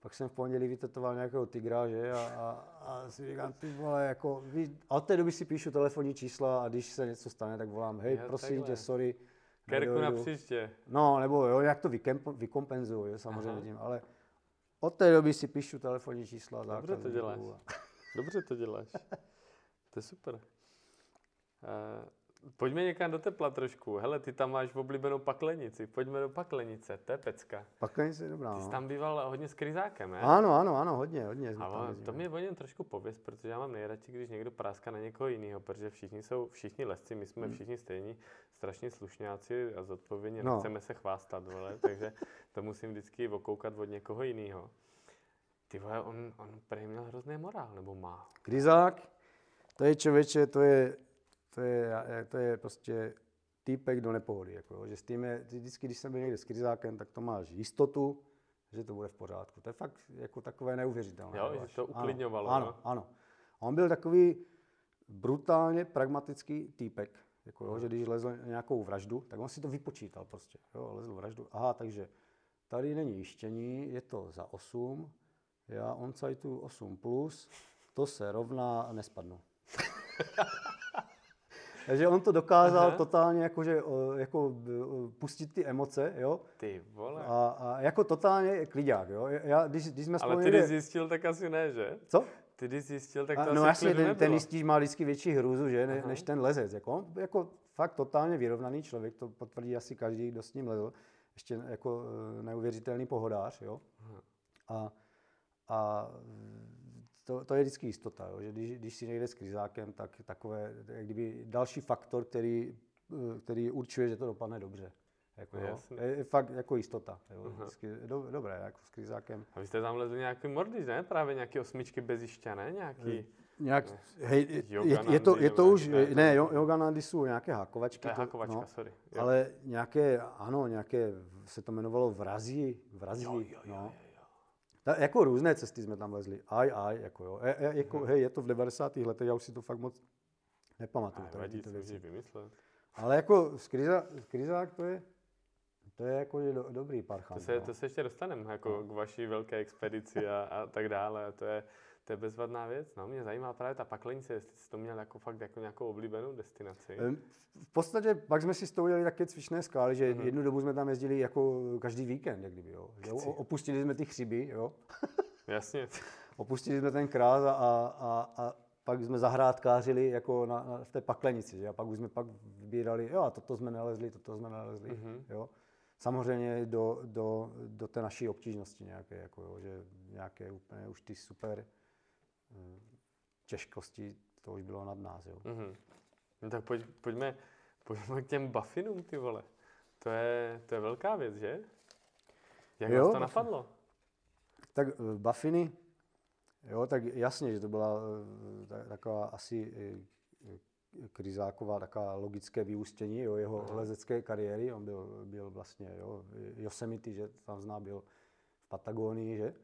Pak jsem v pondělí vytetoval nějakého tygra, že, a, a, a si říkám, ty vole, jako, víš, a od té doby si píšu telefonní čísla a když se něco stane, tak volám, hej, prosím takhle. tě, sorry. Kerku na nedojdu." příště. No, nebo jo, jak to vykompenzuju, jo, samozřejmě Aha. tím, ale od té doby si píšu telefonní čísla Dobře to děláš. a- Dobře to děláš. To je super. Uh, pojďme někam do tepla trošku. Hele, ty tam máš oblíbenou paklenici. Pojďme do paklenice, to je pecka. Pak nic je dobrá, Ty jsi no. tam býval hodně s kryzákem, ne? Ano, ano, ano, hodně, hodně. jsme A jezdili. to mě o něm trošku pověs, protože já mám nejradši, když někdo práská na někoho jiného, protože všichni jsou, všichni lesci, my jsme všichni stejní, strašně slušňáci a zodpovědně, No. nechceme se chvástat, vole, takže to musím vždycky okoukat od někoho jiného. Ty vole, on, on prý měl hrozný morál, nebo má. Kryzák, to je člověče, to je, to je, to je prostě týpek do nepohody. Jako, že s tím je, vždycky, když jsem byl někde s kryzákem, tak to máš jistotu, že to bude v pořádku. To je fakt jako takové neuvěřitelné. Jo, že to uklidňovalo, Ano, no. ano, ano. A on byl takový brutálně pragmatický týpek. Jako, jo, že když lezl nějakou vraždu, tak on si to vypočítal prostě. Jo, lezl vraždu. Aha, takže tady není jištění, je to za 8, já on tu 8 plus, to se rovná nespadnu. Takže on to dokázal Aha. Aha. totálně jakože, jako o, pustit ty emoce, jo, Ty vole. a, a jako totálně klidák, jo. Já, když, když jsme Ale ty, někde- zjistil, tak asi ne, že? Co? Ty, když zjistil, tak A, to no asi jasně, v klidu ten, ten jistý má vždycky větší hrůzu, že, ne, Aha. než ten lezec. Jako, on, jako fakt totálně vyrovnaný člověk, to potvrdí asi každý, kdo s ním lezl. Ještě jako eh, neuvěřitelný pohodář, jo. A, a to, to je vždycky jistota, jo, že když, když si někde s kryzákem, tak takové, jak kdyby další faktor, který, eh, který určuje, že to dopadne dobře. Jako, jo. Jasně. Je, je, fakt jako jistota. Jo. Vždycky, do, dobré, jako s kryzákem. A vy jste tam lezli nějaký mordič, ne? Právě nějaké osmičky bez jišťa, ne? Nějaký... Nějak, hej, je, je, to, je to už, ne, ne, jo- Yoganandy jsou nějaké hákovačky. To je hákovačka, sorry. Jo. Ale nějaké, ano, nějaké, se to jmenovalo vrazí, vrazí, Jo, jo, jo, no. jo, jo. Ta, jako různé cesty jsme tam lezli. Aj, aj, jako jo. E, e, jako, hej, je to v 90. letech, já už si to fakt moc nepamatuju. A tady nevadí, tyto to věci. vymyslet. Ale jako skryza, skryzák to je, to je jako je do, dobrý parchant. To se, no. to se ještě dostaneme jako k vaší velké expedici a, a tak dále. A to je, to je bezvadná věc. No, mě zajímá právě ta paklenice, jestli jsi to měl jako fakt jako nějakou oblíbenou destinaci. V podstatě pak jsme si s tou jeli také cvičné skály, že Mhm. jednu dobu jsme tam jezdili jako každý víkend, jak kdyby, jo. Že Chci. o- Opustili jsme ty chřiby, jo. Jasně. Opustili jsme ten krás a, a, a pak jsme zahrádkářili jako na, na, v té paklenici, že? A pak už jsme pak vybírali, jo, a toto jsme nalezli, toto jsme nalezli, Mhm. jo. Samozřejmě do, do, do té naší obtížnosti nějaké, jako jo, že nějaké úplně už ty super těžkosti, to už bylo nad nás, jo. Mhm. No tak pojď, pojďme, pojďme k těm buffinům, ty vole. To je, to je velká věc, že? Jak Jo, vás to napadlo? Tak eh, Buffiny, jo, tak jasně, že to byla eh, ta- taková asi eh, Kryzáková taková logické vyústění jo, jeho Aha. lezecké kariéry. On byl, byl vlastně jo, Yosemite, že tam zná, byl v Patagonii, že?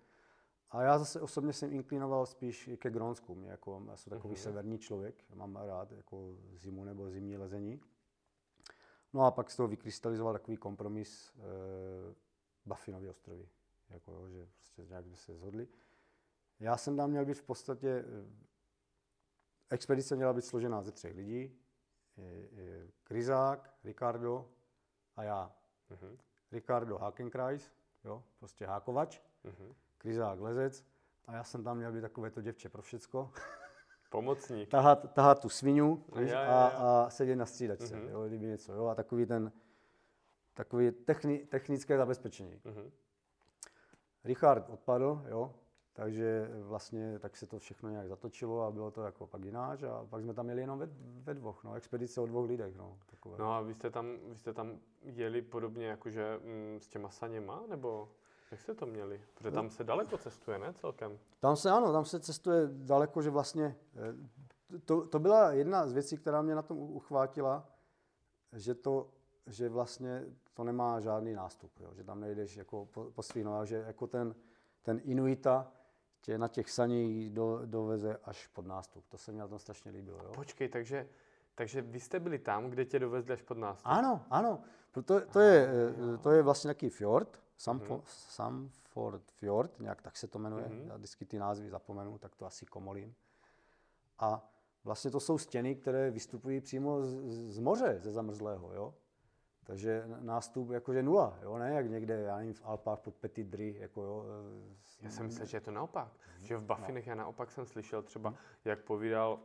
A já zase osobně jsem inklinoval spíš ke Grónsku. Mě jako, já jsem takový mm-hmm. severní člověk, mám rád jako zimu nebo zimní lezení. No a pak z toho vykrystalizoval takový kompromis e, Baffinovy ostrovy. Jako, jo, že prostě nějak by se zhodli. Já jsem tam měl být v podstatě, eh, expedice měla být složená ze třech lidí. Krizák, Ricardo a já. Mm-hmm. Ricardo Hakenkreis, jo, prostě hákovač. Mm-hmm. Krizák lezec a já jsem tam měl být takové to děvče pro všecko. Pomocník. tahat, tahat tu svinu a, já, já, já. a sedět na střídačce, mm-hmm. jo, kdyby něco, jo, a takový ten, takový techni, technické zabezpečení. Mm-hmm. Richard odpadl, jo, takže vlastně tak se to všechno nějak zatočilo a bylo to jako pak jináč a pak jsme tam jeli jenom ve, ve dvoch, no, expedice o dvou lidech, no. Takové. No a vy jste tam, vy jste tam jeli podobně jakože m, mm, s těma saněma, nebo jak jste to měli? Protože tam se daleko cestuje, ne celkem? Tam se ano, tam se cestuje daleko, že vlastně, eh, to, to byla jedna z věcí, která mě na tom uchvátila, že to, že vlastně to nemá žádný nástup, jo? že tam nejdeš jako po, po svých nohách, že jako ten, ten Inuita tě na těch saních do, doveze až pod nástup. To se mi na tom strašně líbilo. Jo? Počkej, takže, takže vy jste byli tam, kde tě dovezli až pod nástup? Ano, ano. To, to, je, eh, to je vlastně takový fjord, Samfo, mm-hmm. Samford Fjord, nějak tak se to jmenuje. Mm-hmm. Já vždycky ty názvy zapomenu, tak to asi komolím. A vlastně to jsou stěny, které vystupují přímo z, z moře, ze zamrzlého, jo. Takže nástup jakože nula, jo, ne jak někde, já nevím, v Alpách pod Petit Dry, jako jo. Já jsem myslel, že je to naopak, že v Bafinech, no. já naopak jsem slyšel třeba, mhm. jak povídal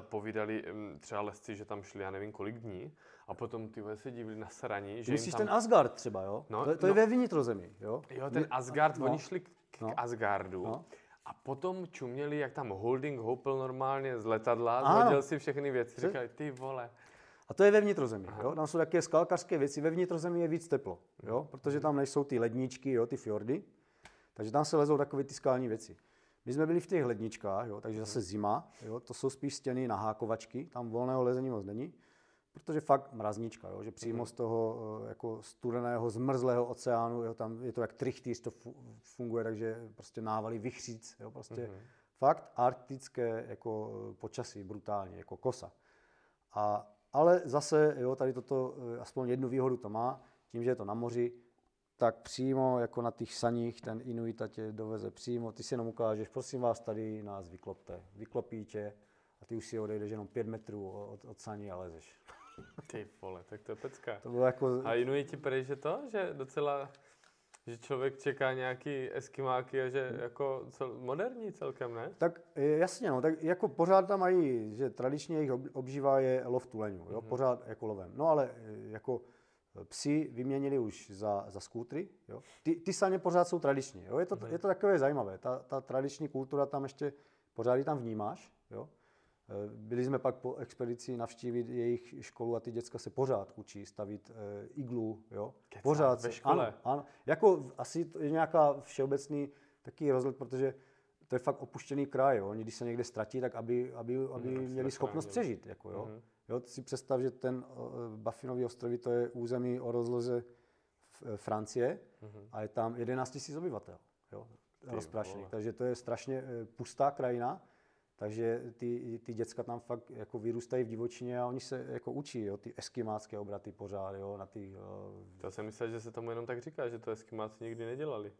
povídali třeba lesci, že tam šli já nevím kolik dní a potom ty se divili na sraní. Že Myslíš tam... ten Asgard třeba, jo? No, to, to no, je ve vnitrozemí, jo? Jo, ten Asgard, no, oni šli k, k no, Asgardu no. a potom čuměli, jak tam holding houpil normálně z letadla, zhodil si všechny věci, říkali, ty vole. A to je ve vnitrozemí, jo? Tam jsou také skalkařské věci, ve vnitrozemí je víc teplo, jo? Protože tam nejsou ty ledničky, jo, ty fjordy, takže tam se lezou takové ty skalní věci. My jsme byli v těch ledničkách, jo, takže zase zima, jo, to jsou spíš stěny na hákovačky, tam volného lezení moc není, protože fakt mraznička, jo, že přímo mhm. z toho eh, jako studeného, zmrzlého oceánu, jo, tam je to jak trichtýř, to funguje, takže prostě návaly vychříc, jo, prostě mm-hmm. fakt arktické jako eh, počasí, brutálně, jako kosa. A, ale zase, jo, tady toto, eh, aspoň jednu výhodu to má, tím, že je to na moři, tak přímo jako na těch saních ten Inuita tě doveze přímo, ty si jenom ukážeš, prosím vás, tady nás vyklopte. Vyklopí tě a ty už si odejdeš jenom pět metrů od, od saní a lezeš. Ty vole, tak to je pecka. To bylo jako... A Inuiti prej, že to, že docela, že člověk čeká nějaký eskimáky a že jako cel, moderní celkem, ne? Tak jasně, no, tak jako pořád tam mají, že tradičně jejich obžívá je lov tuleňů, jo, mm-hmm. pořád jako lovem. No ale jako Psi vyměnili už za, za skútry. Jo. Ty, ty saně pořád jsou tradiční. Jo. Je, to, mm. je to takové zajímavé. Ta, ta tradiční kultura tam ještě pořád ji tam vnímáš. Jo. E, byli jsme pak po expedici navštívit jejich školu a ty děcka se pořád učí stavit e, iglu. Jo. Kecá, pořád ve škole? Ano, ano. Jako asi to je nějaká všeobecný taký rozhled, protože to je fakt opuštěný kraj. Jo. Oni když se někde ztratí, tak aby, aby, aby mm, měli schopnost přežít. Jako, jo. Mm. Jo, si představ, že ten Baffinový ostrovy to je území o rozloze Francie mm-hmm. a je tam 11 000 obyvatel. Jo, rozprašených. Takže to je strašně pustá krajina. Takže ty, ty děcka tam fakt jako vyrůstají v divočině a oni se jako učí, jo, ty eskimácké obraty pořád, jo, na ty... To jsem myslel, že se tomu jenom tak říká, že to eskimáci nikdy nedělali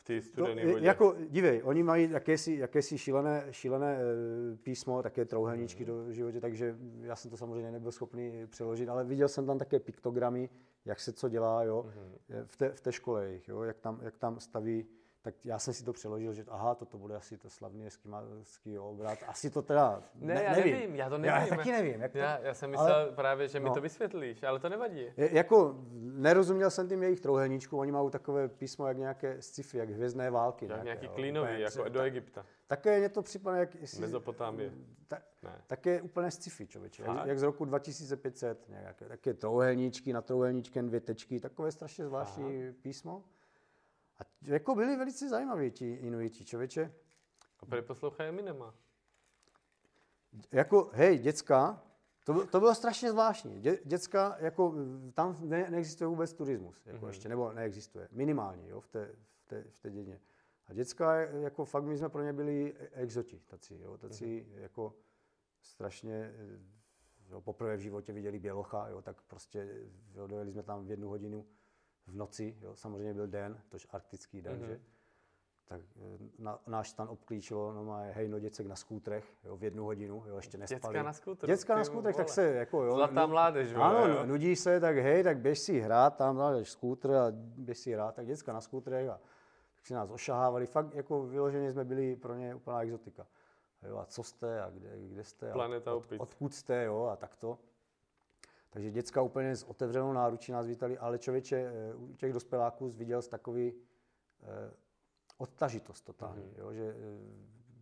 v té studené no, vodě. Jako, dívej, oni mají jakési, jakési šílené, šílené eh, písmo, také trouhelníčky mm. do životě, takže já jsem to samozřejmě nebyl schopný přeložit, ale viděl jsem tam také piktogramy, jak se co dělá, jo, mm. v, té, v té škole jich, jo, jak tam, jak tam staví tak já jsem si to přeložil, že aha, toto bude asi to slavný eskimálský obrat. Asi to teda, ne, ne já nevím. nevím. já to nevím. Já taky nevím. Jak to, já, já jsem myslel ale, právě, že mi no, to vysvětlíš, ale to nevadí. Je, jako nerozuměl jsem tím jejich trouhelníčku, oni mají takové písmo jak nějaké sci-fi, jak hvězdné války. Jak nějaké, nějaký klínový, jako do Egypta. Také mě to připadá, jak... Jestli, Mezopotámie. Ta, ne. Také úplně sci-fi, člověče. Jak, jak, z roku 2500, nějaké, také trouhelníčky, na trouhelníčkem dvě tečky, takové strašně zvláštní Aha. písmo. A jako byli velice zajímaví ti Inuiti, člověče. A proč poslouchají Eminema? Jako, hej, děcka, to, to bylo strašně zvláštní. Dě, děcka, jako, tam ne, neexistuje vůbec turismus, jako mm-hmm. ještě, nebo neexistuje, minimálně, jo, v té, té, v té dědině. A děcka, jako fakt my jsme pro ně byli exoti, taci, jo, taci mm-hmm. jako strašně, jo, poprvé v životě viděli bělocha, jo, tak prostě jo, dojeli jsme tam v jednu hodinu v noci, jo, samozřejmě byl den, tož arktický den, mm-hmm. že? tak eh, na, náš stan obklíčilo no má hej, no děcek na skútrech, jo, v jednu hodinu, jo, ještě nespali. Děcka na skútrech. Děcka na skútrech, tak se jako jo. Zlatá mládež, vole, Ano, jo. nudí se, tak hej, tak běž si hrát, tam dáš skútr a běž si hrát, tak děcka na skútrech a tak si nás ošahávali, fakt jako vyloženě jsme byli pro ně úplná exotika. Jo, a co jste a kde, kde jste Planeta a od, odkud jste jo, a takto. Takže děcka úplně s otevřenou náručí nás vítali, ale člověče, eh, u těch dospěláků viděl jsi takový eh, odtažitost totální. Mm-hmm. Jo, že eh,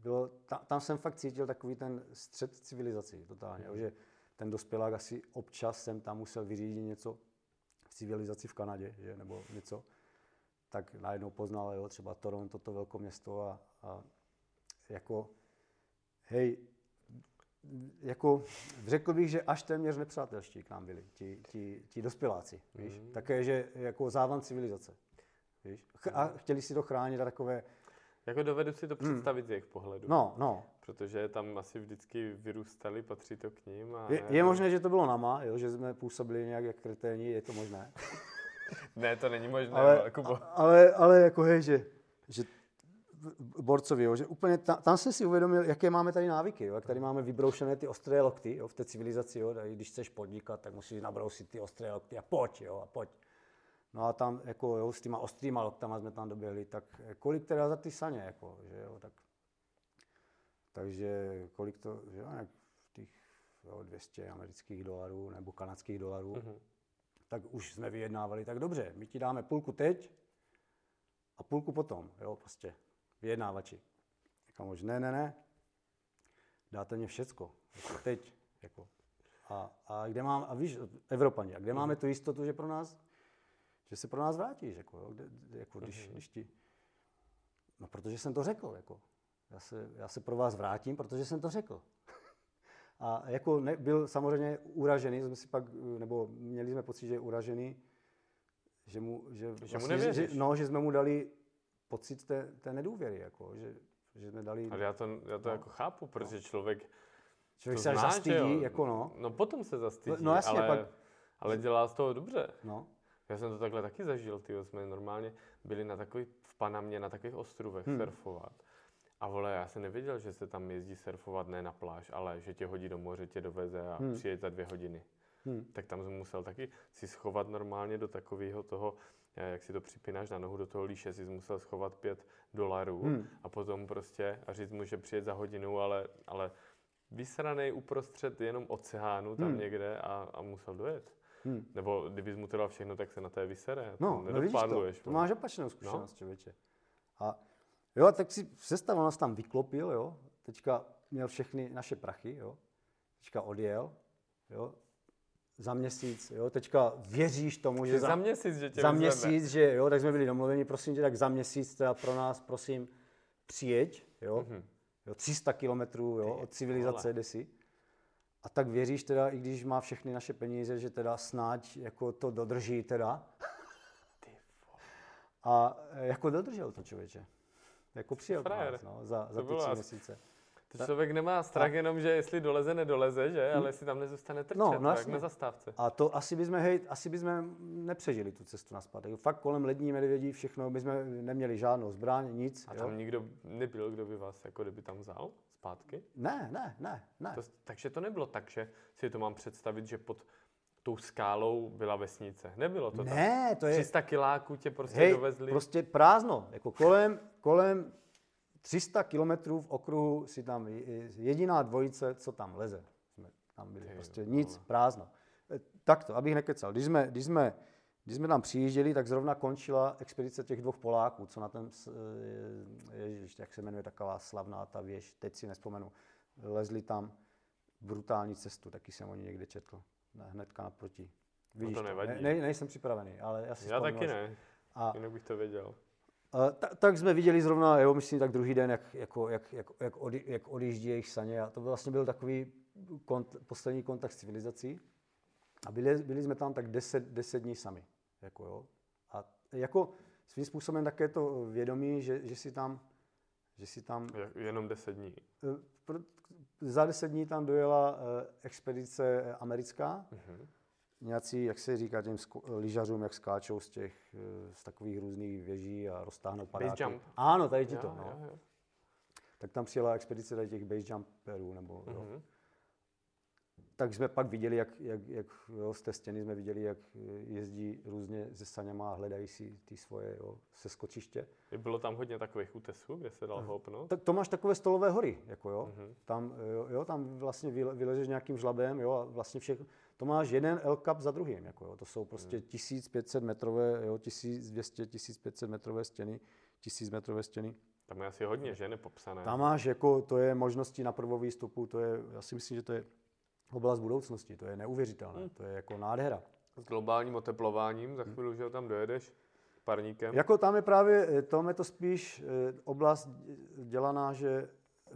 bylo, tam, tam jsem fakt cítil takový ten střed civilizací totálně, mm-hmm. jo, že ten dospělák asi občas jsem tam musel vyřídit něco v civilizaci v Kanadě, že, nebo něco, tak najednou poznal jo, třeba Toronto, to velké město a, a jako, hej, jako řekl bych, že až téměř nepřátelští k nám byli, ti, ti, ti dospěláci, víš? Mm. Také, že jako závan civilizace. Víš? A chtěli si to chránit a takové... Jako dovedu si to hmm. představit hmm. z jejich pohledu. No, no. Protože tam asi vždycky vyrůstali, patří to k ním. A je, je možné, že to bylo nama, jo? že jsme působili nějak jak kreténi, je to možné. ne, to není možné, ale, Kubo. Ale, ale jako hej, že, že borcovi, jo, že úplně tam, tam jsem si uvědomil, jaké máme tady návyky, jo, jak tady máme vybroušené ty ostré lokty jo, v té civilizaci, jo, když chceš podnikat, tak musíš nabrousit ty ostré lokty a pojď, jo, a pojď. No a tam jako, jo, s těma ostrýma loktama jsme tam doběhli, tak eh, kolik teda za ty saně, jako, že jo, tak, takže kolik to, že jo, jak těch jo, 200 amerických dolarů nebo kanadských dolarů, mm-hmm. tak už jsme vyjednávali, tak dobře, my ti dáme půlku teď a půlku potom, jo, prostě, vyjednávači. Kamož, ne, ne, ne, dáte mě všecko, jako teď, jako. A, a kde mám, a víš, Evropani, a kde máme tu jistotu, že pro nás že se pro nás vrátíš, jako, jo, jako když, mm-hmm. když ti... No, protože jsem to řekl, jako. Já se, já se pro vás vrátím, protože jsem to řekl. A jako ne, byl samozřejmě uražený, jsme si pak, nebo měli jsme pocit, že je uražený, že mu, že, že, vlastně, mu že, no, že jsme mu dali pocit té, té nedůvěry, jako, že, že jsme dali... Ale já to, já to no, jako chápu, protože no. člověk Člověk se až zastydí, jako no. No potom se zastydí, no, jasně, ale, pak... ale dělá z toho dobře. No. Já jsem to takhle taky zažil, ty jsme normálně byli na takových, v Panamě na takových ostrovech hmm. surfovat. A vole, já jsem nevěděl, že se tam jezdí surfovat ne na pláž, ale že tě hodí do moře, tě doveze a hmm. přijet za dvě hodiny. Hmm. Tak tam jsem musel taky si schovat normálně do takového toho, jak si to připínáš na nohu do toho líše, si musel schovat pět dolarů hmm. a potom prostě a říct mu, že přijet za hodinu, ale, ale vysranej uprostřed jenom oceánu tam hmm. někde a, a musel dojet. Hmm. Nebo kdybys mu to dal všechno, tak se na té vysere. No, no vidíš to, to máš opačnou zkušenost, no. člověče. A jo, tak si sestav, nás tam vyklopil, jo. Teďka měl všechny naše prachy, jo. Teďka odjel, jo. Za měsíc, jo. Teďka věříš tomu, že za, za měsíc, že tě Za měsíc, že jo, tak jsme byli domluveni, prosím tě, tak za měsíc teda pro nás, prosím, přijeď, jo. Mm-hmm. jo 300 kilometrů, jo, od civilizace, kde si. A tak věříš teda, i když má všechny naše peníze, že teda snáď jako to dodrží teda. A jako dodržel to člověče. Jako přijel nás, no, za, za ty tři měsíce. To člověk nemá strach a... jenom, že jestli doleze, nedoleze, že? Ale jestli tam nezůstane trčet, no, no, jak na zastávce. A to asi bychom, hej, asi bychom nepřežili tu cestu na zpátek. Fakt kolem lední medvědí všechno, bychom neměli žádnou zbraň, nic. A tam jo? nikdo nebyl, kdo by vás, jako kdyby tam vzal? zpátky? Ne, ne, ne, ne. To, takže to nebylo tak, že si to mám představit, že pod tou skálou byla vesnice. Nebylo to ne, tak. to je... 300 kiláků tě prostě Hej, dovezli. prostě prázdno. Jako kolem, kolem 300 kilometrů v okruhu si tam jediná dvojice, co tam leze. Jsme tam byli. Ty, prostě nic, prázdno. E, takto, abych nekecal. Když jsme, když jsme když jsme tam přijížděli, tak zrovna končila expedice těch dvou Poláků, co na ten, ježiš, jak se jmenuje taková slavná ta věž, teď si nespomenu, lezli tam brutální cestu, taky jsem o ní někde četl, hnedka naproti. Vidíš no to nevadí. Ne, ne, nejsem připravený, ale já si Já taky ne, a, jinak bych to věděl. Ta, tak jsme viděli zrovna, jo, myslím, tak druhý den, jak, jako, jak, jak, jak, odi, jak odjíždí jejich saně a to vlastně byl takový kont, poslední kontakt s civilizací. A byli, byli jsme tam tak 10, 10 dní sami. Jako, jo. A jako svým způsobem také to vědomí, že, že si tam, že si tam... Jenom 10 dní. Eh, za 10 dní tam dojela eh, expedice americká. Uh-huh. Nějací, jak se říká těm lyžařům, jak skáčou z těch, z takových různých věží a roztáhnou padáky. Base jump. Ano, tady ti to. No. Jo, jo. Tak tam přijela expedice tady těch base jumperů, nebo uh-huh. jo. Mhm tak jsme pak viděli, jak, jak, jak jo, z té stěny jsme viděli, jak jezdí různě se saněma a hledají si ty svoje jo, seskočiště. Bylo tam hodně takových útesů, kde se dal hopnout? Tak to máš takové stolové hory, jako jo. Uh-huh. Tam, jo, jo, tam vlastně vylezeš nějakým žlabem, jo, a vlastně všechno. To máš jeden L cup za druhým, jako jo. To jsou prostě uh-huh. 1500 metrové, jo, 1200, 1500 metrové stěny, 1000 metrové stěny. Tam je asi hodně, že, nepopsané. Tam máš, jako, to je možnosti na prvou výstupu, to je, já si myslím, že to je oblast budoucnosti. To je neuvěřitelné, hmm. to je jako nádhera. S globálním oteplováním, za chvíli, že tam dojedeš parníkem? Jako tam je právě, tam je to spíš eh, oblast dělaná, že eh,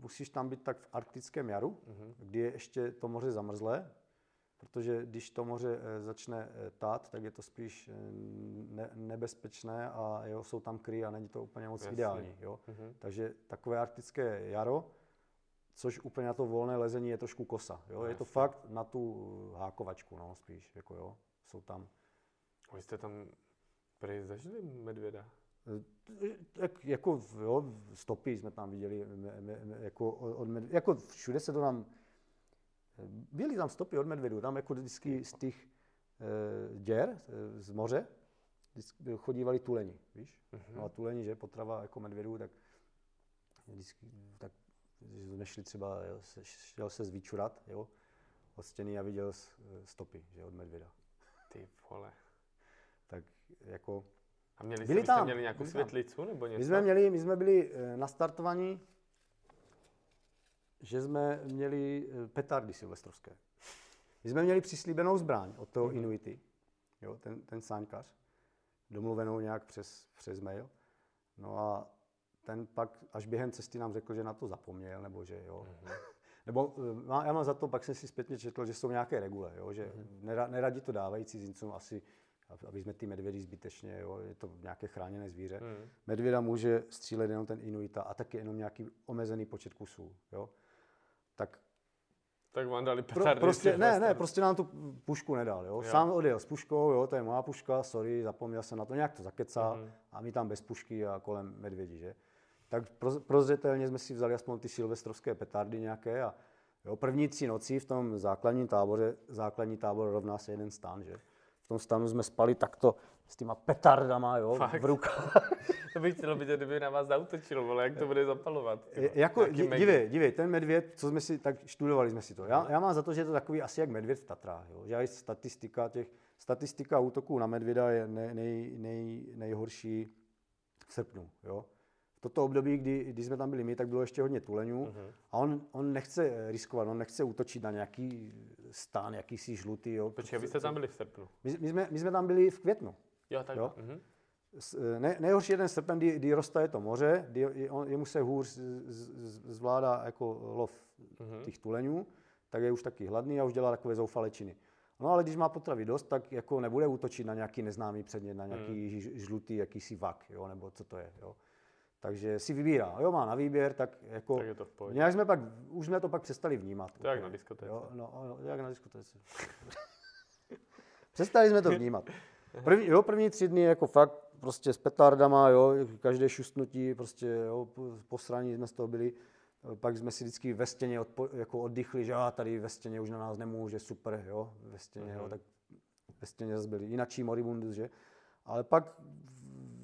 musíš tam být tak v arktickém jaru, hmm. kdy je ještě to moře zamrzlé, protože když to moře eh, začne tát, tak je to spíš ne, nebezpečné a jo, jsou tam kry a není to úplně moc Jasně. ideální. Jo? Mm-hmm. Takže takové arktické jaro, což úplně na to volné lezení je trošku kosa. Jo? Je to fakt na tu hákovačku, no, spíš. Jako jo. Jsou tam. Vy jste tam prý zažili medvěda? Tak jako, jo, stopy jsme tam viděli, jako, od jako všude se to tam, byly tam stopy od medvědů, tam jako vždycky z těch e, děr e, z moře chodívali tuleni, víš? Uh-huh. No a tuleni, že potrava jako medvědů, tak vždycky, tak jsme šli třeba, jo, šel se zvyčurat, jo, od stěny a viděl stopy, že, od medvěda. Ty vole. Tak jako... A měli byli jste, tam, měli nějakou světlicu nebo něco? My jsme, měli, my jsme byli eh, nastartovaní, že jsme měli eh, petardy silvestrovské. My jsme měli přislíbenou zbraň od toho mm-hmm. Inuity, jo, ten, ten sáňkař, domluvenou nějak přes, přes mail. No a ten pak až během cesty nám řekl, že na to zapomněl, nebo že jo. Mm-hmm. nebo eh, já mám za to, pak jsem si zpětně četl, že jsou nějaké regule, jo, že mm-hmm. neradi to dávají cizincům asi, aby jsme ty medvědy zbytečně, jo, je to nějaké chráněné zvíře. Mm. Medvěda může střílet jenom ten inuita a taky jenom nějaký omezený počet kusů, jo. Tak tak vám dali petardy. Pro, prostě, ne, ne, prostě nám tu pušku nedal. Jo? jo. Sám odjel s puškou, jo, to je moja puška, sorry, zapomněl jsem na to, nějak to zakecal mm-hmm. a my tam bez pušky a kolem medvědi, že? tak prozřetelně jsme si vzali aspoň ty silvestrovské petardy nějaké a jo, první tři noci v tom základním táboře, základní tábor rovná se jeden stan, že? V tom stanu jsme spali takto s těma petardama, jo, Fakt? v rukách. to bych chtěl vidět, kdyby na vás zautočil, ale jak to bude zapalovat. Je, jako, dívej, dívej, ten medvěd, co jsme si, tak študovali jsme si to. Já, já mám za to, že je to takový asi jak medvěd v Tatrách, jo. Že statistika těch, statistika útoků na medvěda je nej, nej, nej, nejhorší v srpnu, jo toto období, kdy, kdy jsme tam byli my, tak bylo ještě hodně tuleňů uh-huh. a on, on nechce riskovat, on nechce útočit na nějaký stán, jakýsi žlutý. Jo. Počkej, vy jste tam byli v srpnu? My, my, jsme, my jsme tam byli v květnu. Jo, tak. Jo. Uh-huh. Ne, nejhorší jeden srpen, kdy, kdy roste to moře, kdy on, jemu se hůř zvládá jako lov uh-huh. těch tuleňů, tak je už taky hladný a už dělá takové zoufalé činy. No ale když má potravy dost, tak jako nebude útočit na nějaký neznámý předmět, na nějaký hmm. žlutý jakýsi vak, jo, nebo co to je. Jo. Takže si vybírá. Jo, má na výběr, tak jako... Tak je to v pohodě. Nějak jsme pak, už jsme to pak přestali vnímat. To jak na diskotéce. Jo, no, no, jak na diskotéce. přestali jsme to vnímat. První, jo, první tři dny jako fakt prostě s petardama, jo, každé šustnutí, prostě jo, posraní jsme z toho byli. Pak jsme si vždycky ve stěně odpo, jako oddychli, že a tady ve stěně už na nás nemůže, super, jo, ve stěně, jo, tak ve stěně zase byli jinačí moribundus, že. Ale pak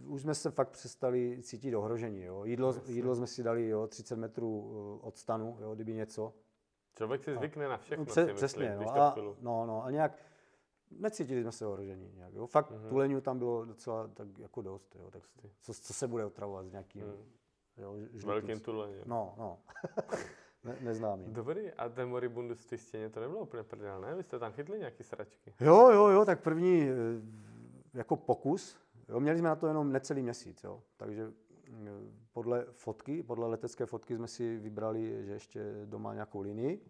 už jsme se fakt přestali cítit ohrožení. Jo. Jídlo, jídlo jsme si dali jo, 30 metrů eh, od stanu, jo, kdyby něco. Člověk si zvykne a, na všechno, no, pře- myslím, přesně, no, a, no, no, a nějak necítili jsme se ohrožení. Nějak, jo. Fakt mm-hmm. tuleňů tam bylo docela tak jako dost. Jo, tak co, co se bude otravovat s nějakým mm. jo, Velkým tulením. No, no. ne, neznámý. Dobrý, a ten moribundus v stěně to nebylo úplně prdel, ne? Vy jste tam chytli nějaký sračky? Jo, jo, jo, tak první eh, jako pokus, Jo, měli jsme na to jenom necelý měsíc, jo. takže mm, podle fotky, podle letecké fotky jsme si vybrali, že ještě doma nějakou linii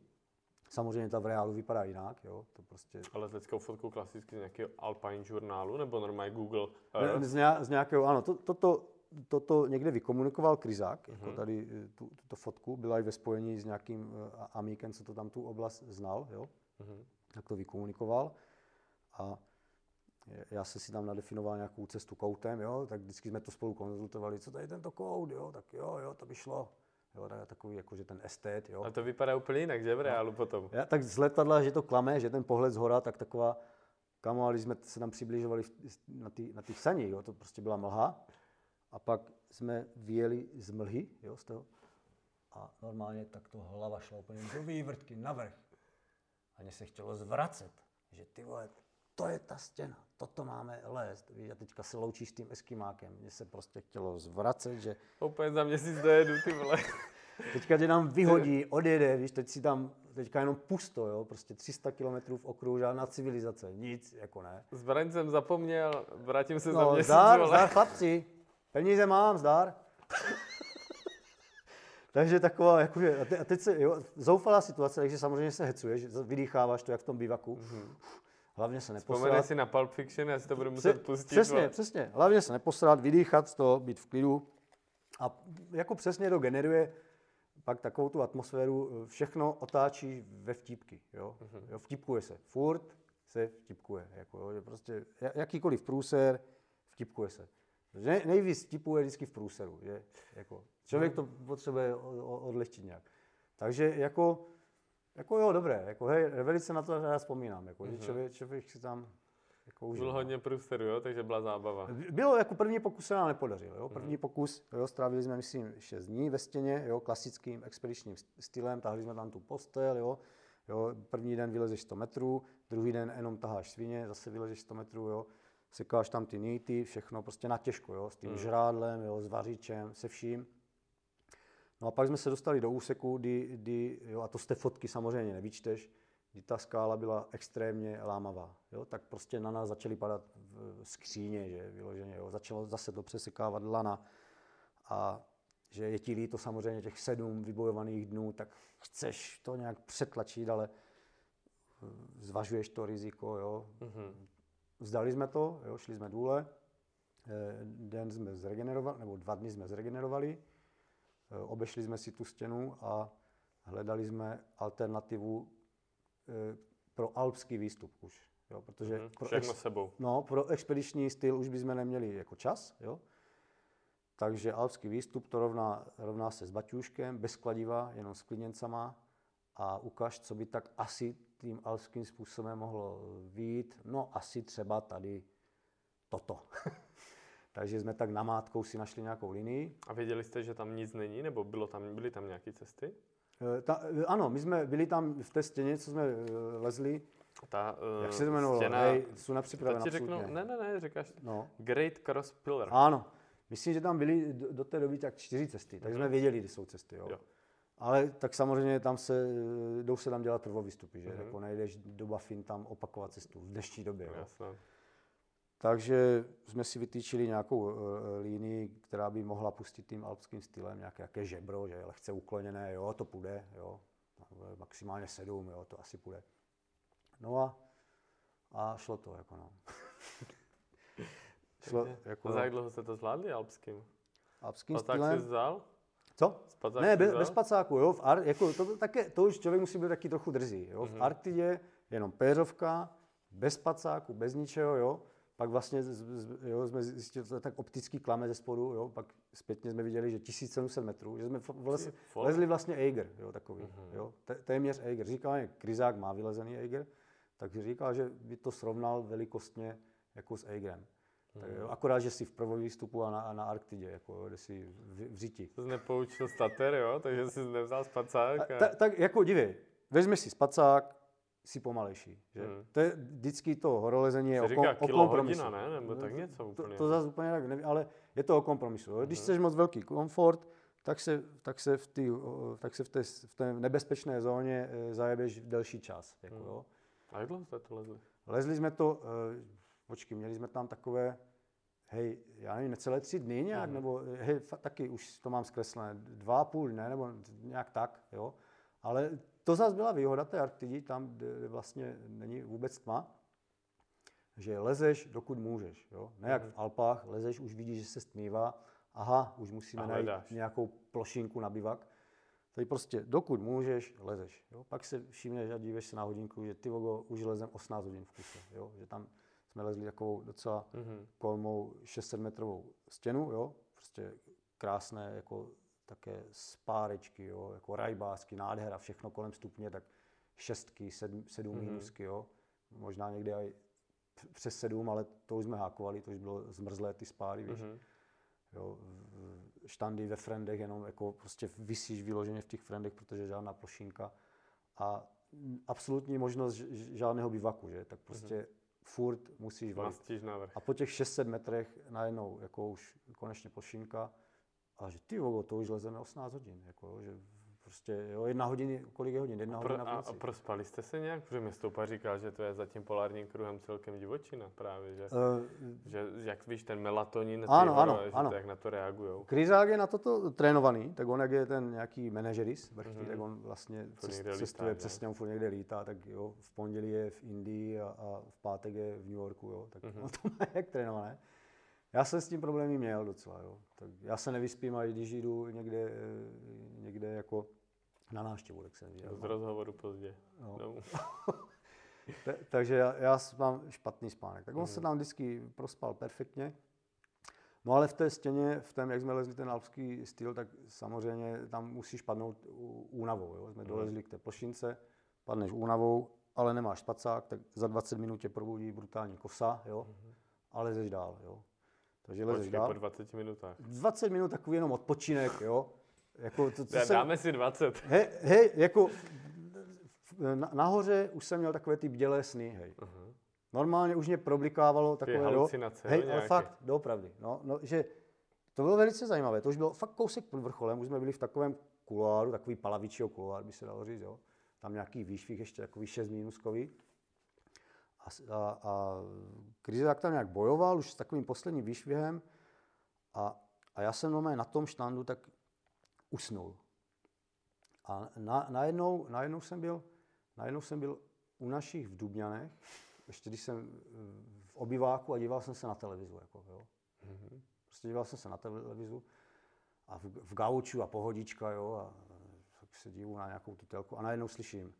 Samozřejmě ta v reálu vypadá jinak, jo, to prostě... Ale leteckou fotku klasicky z nějakého Alpine žurnálu nebo normálně Google Ne, z, nějak, z nějakého, ano, to, toto, toto někde vykomunikoval Kryzák, jako Mhm. tady eh, tu, tuto fotku, byla i ve spojení s nějakým eh, amíkem, co to tam tu oblast znal, jo, Mhm. tak to vykomunikoval. A já jsem si tam nadefinoval nějakou cestu koutem, jo, tak vždycky jsme to spolu konzultovali, co tady tento kout, jo, tak jo, jo, to by šlo. Jo, tak takový jakože ten estet, jo. A to vypadá úplně jinak, že v reálu potom? Já, tak z letadla, že to klame, že ten pohled z hora, tak taková, kamo, ale když jsme se tam přibližovali na těch na těch saních, jo, to prostě byla mlha. A pak jsme vyjeli z mlhy, jo, z toho. A normálně tak to hlava šla úplně do vývrtky, navrch. A mně se chtělo zvracet, že ty vole, to je ta stěna, toto máme lézt. Víš, a teďka se loučíš s tím eskimákem. Mně se prostě chtělo zvracet, že Úplně za měsíc dojedu, ty vole. Teďka tě tam vyhodí, odjede, víš, teď si tam, teďka jenom pusto, jo, prostě 300 km v okruhu, žádná civilizace, nic, jako ne. Zbraň jsem zapomněl, vrátím se za No, měsíc, zdar, vole. zdar, chlapci, peníze mám, zdar. takže taková, jakože, a, te, a teď se, jo, zoufalá situace, takže samozřejmě se hecuješ, vydýcháváš to, jak v tom bývaku. Hlavně se neposrat. si na Pulp Fiction, já si to budu muset pustit. Přesně, vole. přesně. Hlavně se neposrat, vydýchat z toho, být v klidu. A jako přesně to generuje pak takovou tu atmosféru, eh, všechno otáčí ve vtípky. Jo? Mhm. Jo, vtipkuje se. Furt se vtipkuje. Jako, jo? Že prostě ja- jakýkoliv průser, vtipkuje se. Ne, nejvíc vtipuje vždycky v průseru. Že? Jako, člověk to potřebuje odlehčit nějak. Takže jako, jako jo, dobré. Jako, hej, velice na to rád vzpomínám. Jako, že člověk, člověk si tam jako užil. Byl hodně průsteru, jo, takže byla zábava. Bylo jako první pokus se nám nepodařil. Jo? První pokus, jo, strávili jsme, myslím, 6 dní ve stěně, jo, klasickým expedičním stylem, tahli jsme tam tu postel, jo. Jo, první den vylezeš 100 metrů, druhý den jenom taháš svině, zase vylezeš 100 metrů, jo. Sekáš tam ty nýty, všechno prostě na těžko, jo, s tím žrádlem, jo, s vařičem, se vším. No a pak jsme se dostali do úseku, kdy, kdy jo, a to z té fotky samozřejmě nevyčteš, kdy ta skála byla extrémně lámavá. Jo, tak prostě na nás začaly padat v- skříně, že vyloženě, jo, začalo zase to přesekávat lana a že je ti líto samozřejmě těch sedm vybojovaných dnů, tak chceš to nějak přetlačit, ale eh, zvažuješ to riziko, jo. Vzdali jsme to, jo, šli jsme důle, Eh, den jsme zregenerovali, nebo dva dny jsme zregenerovali, obešli jsme si tu stěnu a hledali jsme alternativu eh, pro alpský výstup už. Jo, protože pro, Všechno sebou. no, pro expediční styl už bychom neměli jako čas. Jo? Takže alpský výstup to rovná, rovná se s baťůškem, bez kladiva, jenom s kliněncama a ukaž, co by tak asi tím alpským způsobem mohlo výjít. No asi třeba tady toto. Takže jsme tak namátkou si našli nějakou linii. A věděli jste, že tam nic není, nebo bylo tam, byly tam nějaké cesty? Eh, Ta, eh, ano, my jsme byli tam v té stěně, co jsme eh, lezli. Ta, Jak uh, se to jmenovalo? Stěna, Hej, jsou to napřipravena ti řeknu, ne, ne, ne, říkáš, No. Great Cross Pillar. Ano, myslím, že tam byly do, do té doby tak čtyři cesty, tak jsme věděli, kde jsou cesty. Jo. Jo. Ale tak samozřejmě tam se, jdou se tam dělat prvovýstupy, že? Jako nejdeš do Bafin tam opakovat cestu v dnešní době. Jo. Jasné. Takže jsme si vytýčili nějakou uh, línii, která by mohla pustit tím alpským stylem, nějaké, nějaké žebro, že je lehce ukloněné, jo, to půjde, jo. Maximálně sedm, jo, to asi půjde. No a, a šlo to, jako no. šlo, jako A za jak dlouho jste to zvládli alpským? alpským A tak stylem. jsi vzal? Co? Spacák ne, bez, bez spacáku, jo. V Ar, jako, to, také, to už člověk musí být taky trochu drzý. Jo. V Arktidě jenom péřovka, bez spacáku, bez ničeho, jo. Pak vlastně jo, jsme zjistili, že to je tak optický klame ze spodu, jo. Pak zpětně jsme viděli, že 1700 metrů, že jsme vlez, lezli vlastně Eiger, jo, takový, Mhm. jo. Téměř Eiger. Říkal, že Kryzák má vylezený Eiger, tak říkal, že by to srovnal velikostně jako s Eigerem. Tak, Mhm. jo, akorát, že si v prvovýstupu a na, a na Arktidě, jako, kde si v, v řiti. Jsi nepoučil stater, jo? Takže jsi nevzal spacák. A... Ta, tak jako dívej, vezmi si spacák, si pomalejší. Že? Hmm. To je vždycky to horolezení je o, říká kom, o kompromisu. hodina, ne? Nebo tak něco To, úplně. to zase úplně tak nevím, ale je to o kompromisu. Když chceš moc velký komfort, tak se, tak se, v, tý, tak se v, té, v té nebezpečné zóně eh, zajebeš v delší čas. Jako, Hmm. jo? A jak dlouho jste to lezli? Lezli jsme to, eh, počkej, měli jsme tam takové, hej, já nevím, necelé tři dny nějak, Mhm. nebo hej, taky už to mám zkreslené, dva a půl dne, nebo nějak tak, jo. Ale to zase byla výhoda té Arktidí, tam, kde vlastně není vůbec tma, že lezeš, dokud můžeš. Jo? Ne jak v Alpách, lezeš, už vidíš, že se stmívá, aha, už musíme A najít nějakou plošinku na bivak. Tady prostě, dokud můžeš, lezeš. Jo? Pak se všimneš a díveš se na hodinku, že ty vogo, už lezem 18 hodin v kuse. Jo? Že tam jsme lezli takovou docela Mhm. kolmou 600 metrovou stěnu, jo? prostě krásné jako také spárečky, jo? jako rajbásky, nádhera, všechno kolem stupně, tak šestky, sedm, sedm Mhm. minusky, jo? možná někdy i přes sedm, ale to už jsme hákovali, to už bylo zmrzlé ty spáry, víš. Mhm. Jo, štandy ve frendech, jenom jako prostě vysíš vyloženě v těch frendech, protože žádná plošinka a absolutní možnost žádného bivaku, že? Tak prostě furt musíš valit. A po těch 600 metrech najednou jako už konečně plošinka a že ty vogo, to už lezeme 18 hodin, jako, jo, že prostě jo, jedna hodina, kolik je hodin? Jedna Pro, hodina v a, a noci. prospali jste se nějak? Protože mě stoupa říkal, že to je za tím polárním kruhem celkem divočina právě, že, Uh, že jak víš, ten melatonin, ty Ano, ano, horové, že ano. To, jak na to reagujou. Kryzák je na toto trénovaný, tak on jak je ten nějaký manažeris vrchní, Mhm. tak on vlastně cest, lítá, cestuje že? přesně, on furt někde lítá, tak jo, v pondělí je v Indii a, a v pátek je v New Yorku, jo, tak Mhm. on to má jak trénované. Já jsem s tím problémy měl docela, jo. Tak já se nevyspím, a i když jdu někde, eh, někde jako na návštěvu, tak jsem viděl. Z rozhovoru pozdě. No. Ta- takže já, já mám špatný spánek. Tak on Mhm. se tam vždycky prospal perfektně. No ale v té stěně, v tom, jak jsme lezli ten alpský styl, tak samozřejmě tam musíš padnout únavou. Jo? Jsme Mhm. dolezli k té plošince, padneš únavou, ale nemáš spacák, tak za 20 minut tě probudí brutální kosa, jo? a lezeš dál. Jo? Takže lezeš dál. po 20 minutách. 20 minut takový jenom odpočinek, jo? Jako to, co Dá- jsem- Dáme si 20. Hej, hej, jako na, nahoře už jsem měl takové ty bdělé sny, hej. Mhm. Normálně už mě problikávalo takové, jo. halucinace, hej, ale fakt, doopravdy, no, no, že to bylo velice zajímavé, to už bylo fakt kousek pod vrcholem, už jsme byli v takovém kuloáru, takový palavičího kuloár, by se dalo říct, jo. Tam nějaký výšvih, ještě takový 6 minuskový. A, a, a Kryzák tam nějak bojoval už s takovým posledním výšvihem a, a já jsem normálně na tom štandu tak usnul. A na, najednou, najednou, jsem byl, najednou jsem byl u našich v Dubňanech, ještě když jsem v obyváku a díval jsem se na televizu. Jako, jo. Mhm. Prostě díval jsem se na televizu a v, v gauču a pohodička, jo, a tak se dívu na nějakou tu telku a najednou slyším,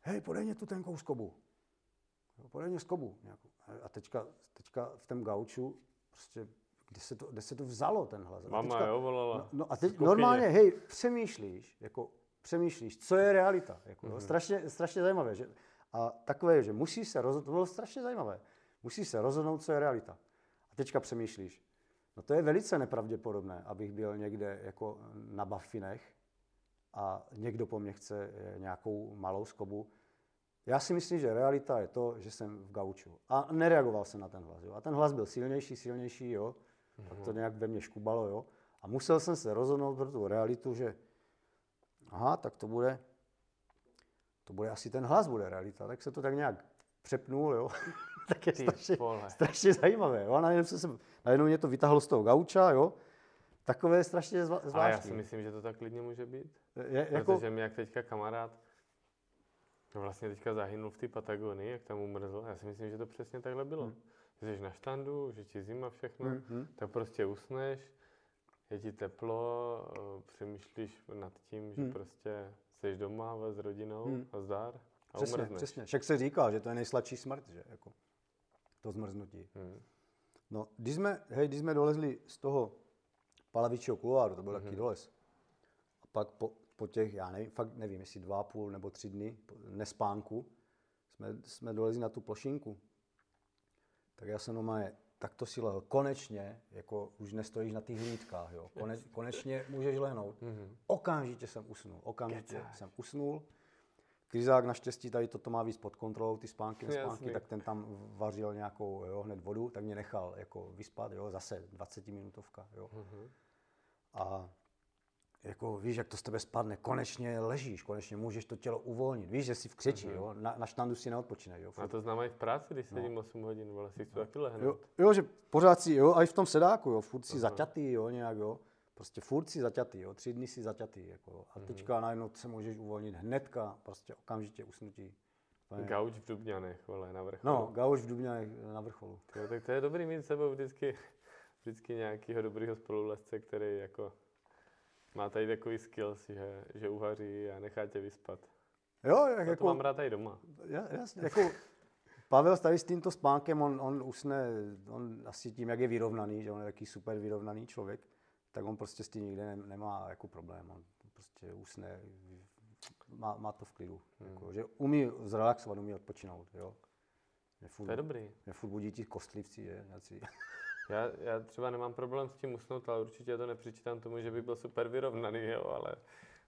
hej, podej mě tu tenkou skobu. Jo, podej mě skobu. Nějakou. A teďka, teďka v tom gauču, prostě, kde se to, kde se to vzalo ten hlas. A Mama, teďka, jo, volala. No, no a teď normálně, hej, přemýšlíš, jako přemýšlíš, co je realita. Jako, Mhm. mm-hmm. strašně, strašně zajímavé. Že, a takové je, že musíš se rozhodnout, to bylo strašně zajímavé, musíš se rozhodnout, co je realita. A teďka přemýšlíš, no to je velice nepravděpodobné, abych byl někde jako na Baffinech a někdo po mně chce eh, nějakou malou skobu. Já si myslím, že realita je to, že jsem v gauču. A nereagoval jsem na ten hlas. Jo. A ten hlas byl silnější, silnější, jo. Tak to nějak ve mně škubalo, jo. A musel jsem se rozhodnout pro tu realitu, že aha, tak to bude, to bude asi ten hlas bude realita. Tak se to tak nějak přepnul, jo. tak je Ty strašně, strašně zajímavé, jo. A najednou, se, najednou mě to vytáhlo z toho gauča, jo. Takové strašně zva, A já zvláštní. si myslím, že to tak klidně může být. je, jako, Protože mi jak teďka kamarád no vlastně teďka zahynul v té Patagonii, jak tam umrzl. Já si myslím, že to přesně takhle bylo. Hmm. Že jsi na štandu, že ti zima všechno, Hm, hm. tak prostě usneš, je ti teplo, eh, přemýšlíš nad tím, že Hmm. prostě jsi doma s rodinou Hmm. a zdar a Přesně, umrzneš. přesně. Však se říká, že to je nejsladší smrt, že? Jako, to zmrznutí. Hmm. No, když jsme, hej, když jsme dolezli z toho palavičího kuloáru, to byl mm-hmm. taky doles, a pak po, po těch, já nevím, fakt nevím, jestli dva a půl nebo tři dny nespánku, jsme, jsme dolezli na tu plošinku. Tak já jsem normálně takto si lehl. Konečně, jako už nestojíš na těch hlídkách, jo. Koneč, konečně můžeš lehnout. Mm-hmm. Okamžitě jsem usnul. Okamžitě Kecáš. jsem usnul. Kryzák naštěstí tady toto má víc pod kontrolou, ty spánky, nespánky, tak ten tam vařil nějakou jo, hned vodu, tak mě nechal jako vyspat, jo, zase 20 minutovka, jo. Mhm. A jako víš, jak to z tebe spadne, konečně ležíš, konečně můžeš to tělo uvolnit. Víš, že jsi v křeči, jo, na, na štandu si neodpočineš, jo. A furt. to znám i v práci, když sedím 8 hodin, vole, si chci taky Jo, lehnout. jo, že pořád si, jo, a i v tom sedáku, jo, furt si zaťatý, jo, nějak, jo. Prostě furt si zaťatý, jo, tři dny si zaťatý, jako, a teďka najednou se můžeš uvolnit hnedka, prostě okamžitě usnutí. Úplně. Gauč v Dubňanech, vole, na vrcholu. No, gauč v Dubňanech na vrcholu. Jo, tak to je dobrý mít sebou vždycky, vždycky nějakého dobrého spolulezce, který jako má tady takový skills, že, že uvaří a nechá tě vyspat. Jo, jak jako... to mám rád tady doma. Ja, jasně, jako Pavel tady s tímto spánkem, on, on usne, on asi tím, jak je vyrovnaný, že on je taký super vyrovnaný člověk, tak on prostě s tím nikde ne, nemá jako problém. On prostě usne, má, má to v klidu. Hmm. Jako, že umí zrelaxovat, umí odpočinout. Jo. Mě furt, to je dobrý. Mě furt budí ti kostlivci, že? Nějací. Já, já třeba nemám problém s tím usnout, ale určitě to nepřičítám tomu, že by byl super vyrovnaný, jo, ale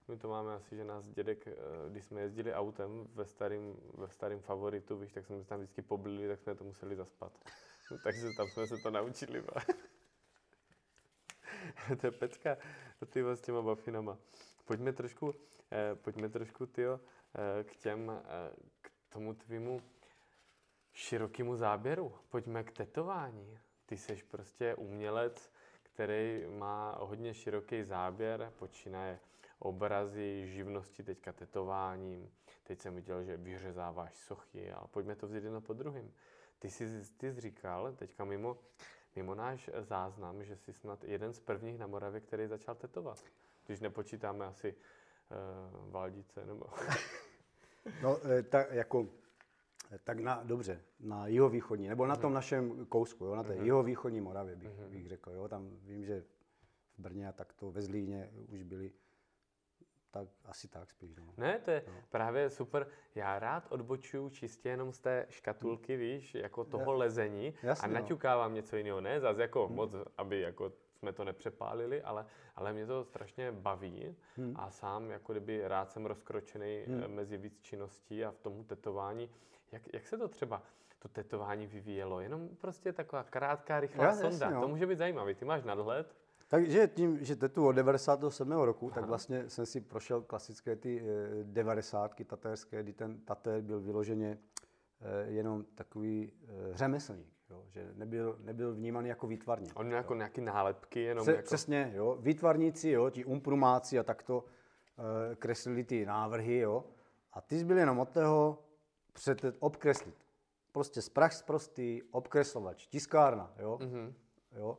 my to máme asi, že nás dědek, eh, když jsme jezdili autem ve starým, ve starým favoritu, víš, tak jsme se tam vždycky poblili, tak jsme to museli zaspat. Takže tam jsme se to naučili. to je pecka, ty s těma bafinama. Pojďme trošku, eh, pojďme trošku, tyjo, eh, k těm, eh, k tomu tvýmu širokému záběru. Pojďme k tetování. Ty jsi prostě umělec, který má hodně široký záběr, počínaje obrazy, živnosti, teďka tetováním. Teď jsem viděl, že vyřezáváš sochy, ale pojďme to vzít jedno po druhém. Ty jsi, ty jsi říkal, teďka mimo, mimo náš záznam, že jsi snad jeden z prvních na Moravě, který začal tetovat. Když nepočítáme asi uh, Valdice, nebo... no, eh, tak jako tak na, dobře, na jihovýchodní, nebo na tom mhm. našem kousku, jo, na té uh-huh. jihovýchodní Moravě bych, uh-huh. bych řekl. Jo, tam vím, že v Brně a takto ve Zlíně už byli tak asi tak spíš. No. Ne, to je no. právě super. Já rád odbočuju čistě jenom z té škatulky, víš, jako toho ja, lezení jasně, a no. naťukávám no. něco jiného. Ne zase jako hmm. moc, aby jako jsme to nepřepálili, ale, ale mě to strašně baví hmm. a sám jako kdyby rád jsem rozkročený hmm. Mezi víc činností a v tomu tetování. Jak, jak se to třeba to tetování vyvíjelo? Jenom prostě taková krátká, rychlá Já, sonda. Jasně, no. To může být zajímavý. Ty máš nadhled? Takže tím, že tetu od 97. roku, Aha. tak vlastně jsem si prošel klasické ty 90. Eh, taterské, kdy ten tater byl vyloženě eh, jenom takový eh, řemeslník, jo, že nebyl, nebyl vnímaný jako výtvarník. On měl jako nějaké nálepky jenom Pře- jako... Přesně, jo, výtvarníci, jo, ti umprumáci a takto kreslili ty návrhy, jo, a ty jsi byl jenom od toho před, obkreslit. Prostě z prach prostý, obkreslovač, tiskárna, jo, mm-hmm. jo.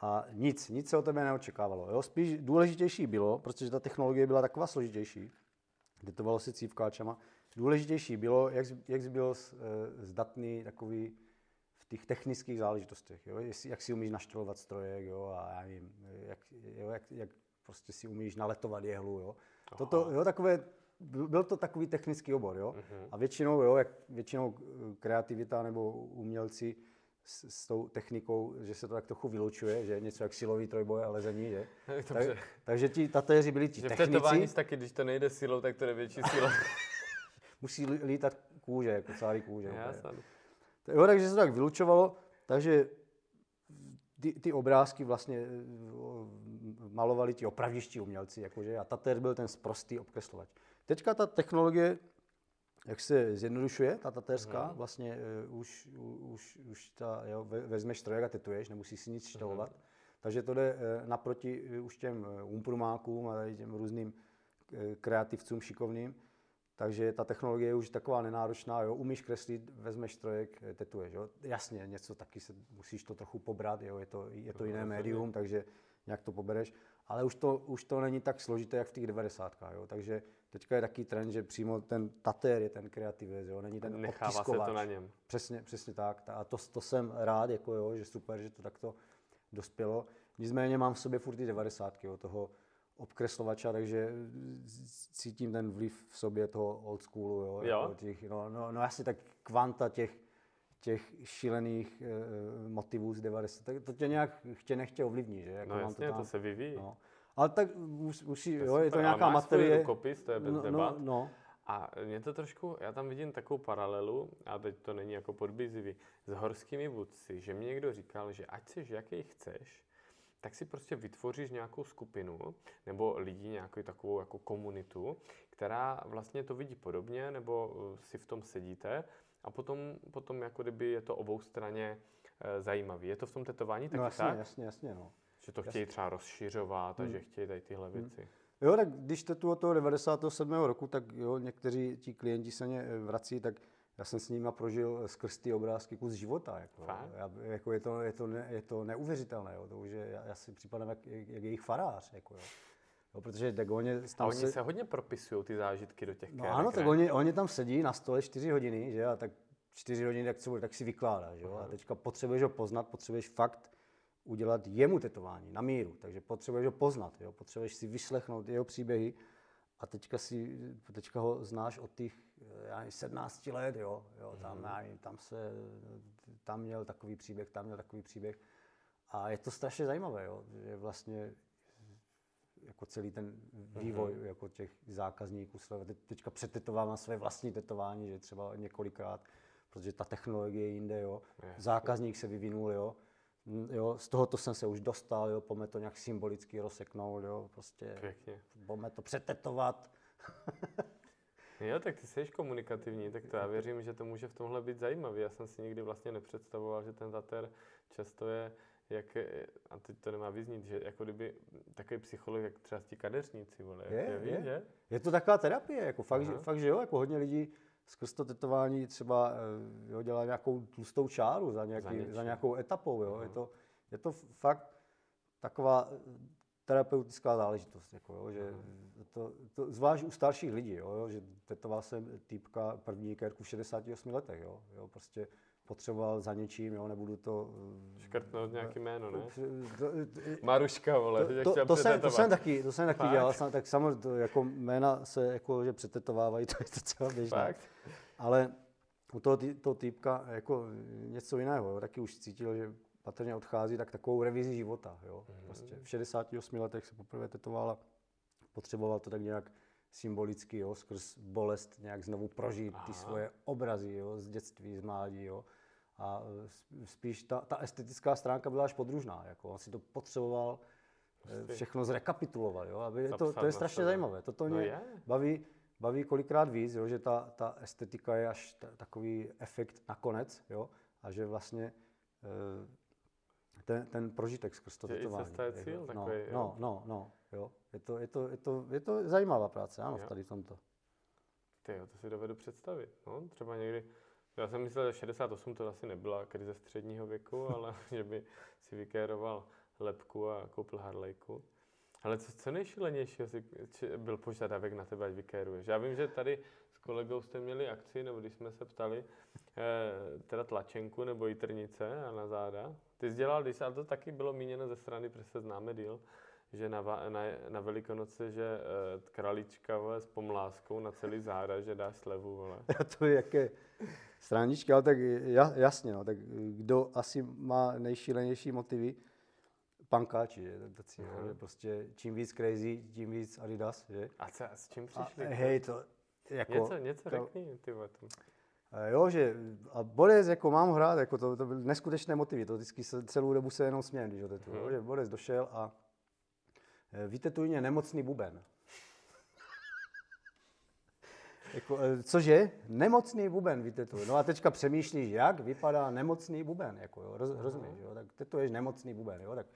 A nic, nic se o tebe neočekávalo. Jo? Spíš důležitější bylo, protože ta technologie byla taková složitější, tetovalo se cívkáčama, důležitější bylo, jak, jak jsi byl eh, zdatný takový v těch technických záležitostech, jo? jak si umíš naštělovat strojek, jo? a já nevím, jak, jo? Jak, jak prostě si umíš naletovat jehlu. Jo? Toto, jo, takové, byl to takový technický obor. Jo? Uh-huh. A většinou, jo, jak většinou kreativita nebo umělci s, s tou technikou, že se to tak trochu vylučuje, že něco jak silový trojboj a lezení, že? Tak, takže ti tatéři byli ti že technici. V taky, když to nejde silou, tak to je větší silou. Musí lítat kůže, jako celý kůže. Jasně. Jo, takže se to tak vylučovalo, takže ty, ty obrázky vlastně eh, malovali ti opravdiští umělci, jakože, a Tater byl ten sprostý obkreslovač. Teďka ta technologie jak se zjednodušuje ta taterská, mm. vlastně uh, už, už, už ta, jo, vezmeš strojek a tetuješ, nemusíš si nic mhm. štelovat. Mm. Takže to jde uh, naproti uh, už těm umprumákům a těm různým uh, kreativcům šikovným. Takže ta technologie je už taková nenáročná, jo, umíš kreslit, vezmeš strojek, tetuješ, jo. Jasně, něco taky se musíš to trochu pobrat, jo, je to, je to jiné médium, takže nějak to pobereš, ale už to, už to není tak složité, jak v těch 90. Jo, takže Teďka je taký trend, že přímo ten tatér je ten kreativec, jo, není ten Nechává se to na něm. Přesně, přesně tak. A to, to jsem rád, jako jo, že super, že to takto dospělo. Nicméně mám v sobě furt ty 90. Jo, toho obkreslovača, takže cítím ten vliv v sobě toho old schoolu. Jo, jo? Jako těch, no, no, no, asi tak kvanta těch, těch šílených uh, motivů z 90. To tě nějak chtě nechtě ovlivní, že? Jako no jasně, to, tam, to se vyvíjí. No. Ale tak musí, jo, je to nějaká materie. rukopis, to je bez no, debat. No, no. A mě to trošku, já tam vidím takovou paralelu, a teď to není jako podbízivý, s horskými vůdci, že mi někdo říkal, že ať jsi jaký chceš, tak si prostě vytvoříš nějakou skupinu nebo lidi, nějakou takovou jako komunitu, která vlastně to vidí podobně, nebo eh, si v tom sedíte a potom, potom jako kdyby je to obou straně e, zajímavý. Je to v tom tetování taky no, jasně, tak? jasně, jasně, no. Že to chtějí třeba rozšiřovat a že chtějí tady tyhle věci. Jo, tak když tetu od toho 97. roku, tak jo, někteří ti klienti se mě vrací, tak já jsem s nimi prožil skrz ty obrázky kus života. Jako, já, jako je, to, je, to ne, je to neuvěřitelné, jo, to už je, já, já si připadám jak, jak jejich farář. Jako, jo. Jo, protože tak oni, tam a oni se... se hodně propisují ty zážitky do těch No ano, tak oni, oni, tam sedí na stole čtyři hodiny, že a tak čtyři hodiny tak, co, tak si vykládá, že jo? A teďka potřebuješ ho poznat, potřebuješ fakt udělat jemu tetování na míru, takže potřebuješ ho poznat, jo? potřebuješ si vyslechnout jeho příběhy a teďka, si, teďka ho znáš od těch já nevím, 17 let, jo? Jo, tam, mm. já nevím, tam, se, tam měl takový příběh, tam měl takový příběh a je to strašně zajímavé, jo? že vlastně jako celý ten vývoj mm-hmm. jako těch zákazníků. Teďka přetetovávám své vlastní tetování, že třeba několikrát, protože ta technologie je jinde, jo. Zákazník se vyvinul, jo. Jo, z tohoto jsem se už dostal, jo, pojďme to nějak symbolicky rozseknout, jo, prostě Pěkně. pojďme to přetetovat. jo, tak ty jsi komunikativní, tak to já věřím, že to může v tomhle být zajímavý. Já jsem si nikdy vlastně nepředstavoval, že ten zater často je jak, a teď to nemá vyznít, že jako kdyby takový psycholog, jak třeba ti kadeřníci, vole, je, je, je, že? je to taková terapie, jako fakt, že, fakt, že jo, jako hodně lidí skrz to tetování třeba eh, jo, dělá nějakou tlustou čáru za, nějaký, za, za nějakou etapou, jo, je to, je to fakt taková eh, terapeutická záležitost, jako, jo, že to, to, zvlášť u starších lidí, jo, že tetoval jsem týpka první kérku v 68 letech, jo, jo, prostě potřeboval za něčím, jo, nebudu to... Eh, Škrtnout nějaký jméno, ne? Maruška, vole, to, to, to, jsem, to, jsem taky, to jsem taky Fakt? dělal, tak samozřejmě to, jako jména se jako, že přetetovávají, to je docela běžné. Fakt? Ale u toho, toho týpka jako něco jiného, jo, taky už cítil, že patrně odchází, tak takovou revizi života, jo. Mm-hmm. Prostě v 68 letech se poprvé tetoval a potřeboval to tak nějak symbolicky, jo, skrz bolest nějak znovu prožít Aha. ty svoje obrazy jo, z dětství, z mládí. Jo. A e, spíš ta, ta estetická stránka byla až podružná. Jako. On si to potřeboval e, prostě. všechno zrekapitulovat. Jo. Aby to, to je strašně zajímavé. Toto no mě no baví, baví kolikrát víc, jo, že ta, ta estetika je až t- takový efekt nakonec. Jo, a že vlastně e, ten, ten prožitek skrz to tetování. cesta je cíl no, takový. No, no, no, jo. Je to, je to, je to, je to zajímavá práce, ano, jo. v tady tomto. Ty jo, to si dovedu představit. No, třeba někdy já jsem myslel, že 68 to asi nebyla krize středního věku, ale že by si vykéroval lepku a koupil Harlejku. Ale co, co nejšilenějšího si, byl požadavek na tebe, ať vykéruješ? Já vím, že tady s kolegou jste měli akci, nebo když jsme se ptali, eh, teda tlačenku nebo jitrnice a na záda. Ty jsi dělal, když, ale to taky bylo míněno ze strany, protože se známe díl, že na, na, na Velikonoce, že uh, kralička vole, s pomláskou na celý záda, že dáš slevu, vole. to je jaké straničky, ale tak jasně, no, tak kdo asi má nejšílenější motivy, pankáči, že, tací, uh-huh. že prostě čím víc crazy, tím víc Adidas, že. A co, s čím přišli? A, hej, to, jako, něco, něco to, řekni, ty o tom. Jo, že a Boris, jako mám hrát, jako to, to byly neskutečné motivy, to vždycky se, celou dobu se jenom směl, když ho tetu, uh-huh. že Boris došel a Eh, vytetuj mě nemocný buben. Jako, eh, cože? Nemocný buben vytetuj. No a teďka přemýšlíš, jak vypadá nemocný buben. Jako, jo, roz, rozumíš, jo? Tak tetuješ nemocný buben. Jo? Tak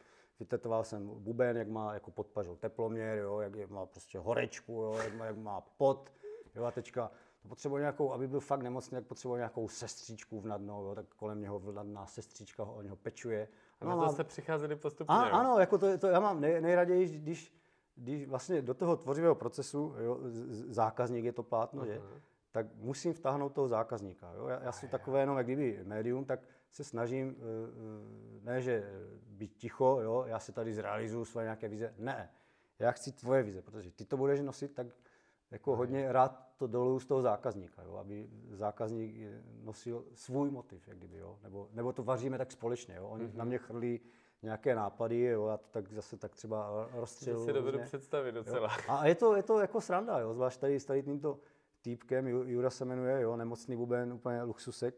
vytetoval jsem buben, jak má jako podpažou teploměr, jo? jak má prostě horečku, jo? Jak, má, jak má pot. Jo? A teďka potřebuje nějakou, aby byl fakt nemocný, tak potřebuje nějakou sestřičku v nadnou, jo? tak kolem něho vladná sestřička ho, něho pečuje. A no, na to jste přicházeli postupně, a, Ano, jako to, to já mám nej, nejraději, když, když vlastně do toho tvořivého procesu, jo, zákazník je to plátno, uh-huh. že, tak musím vtáhnout toho zákazníka. Jo. Já, já jsem takové jenom, jak kdyby médium, tak se snažím, eh, eh, ne, že být ticho, jo, já se tady zrealizuju svoje nějaké vize, ne. Já chci tvoje vize, protože ty to budeš nosit, tak jako hodně rád to doluju z toho zákazníka, jo, aby zákazník nosil svůj motiv, jak kdyby, jo, nebo, nebo to vaříme tak společně, jo, oni mm-hmm. na mě chrlí nějaké nápady, jo, to tak zase tak třeba rozstřelu. To si dovedu představit docela. Jo. A je to, je to jako sranda, jo, zvlášť tady s tady tímto týpkem, Jura se jmenuje, jo, nemocný buben, úplně luxusek,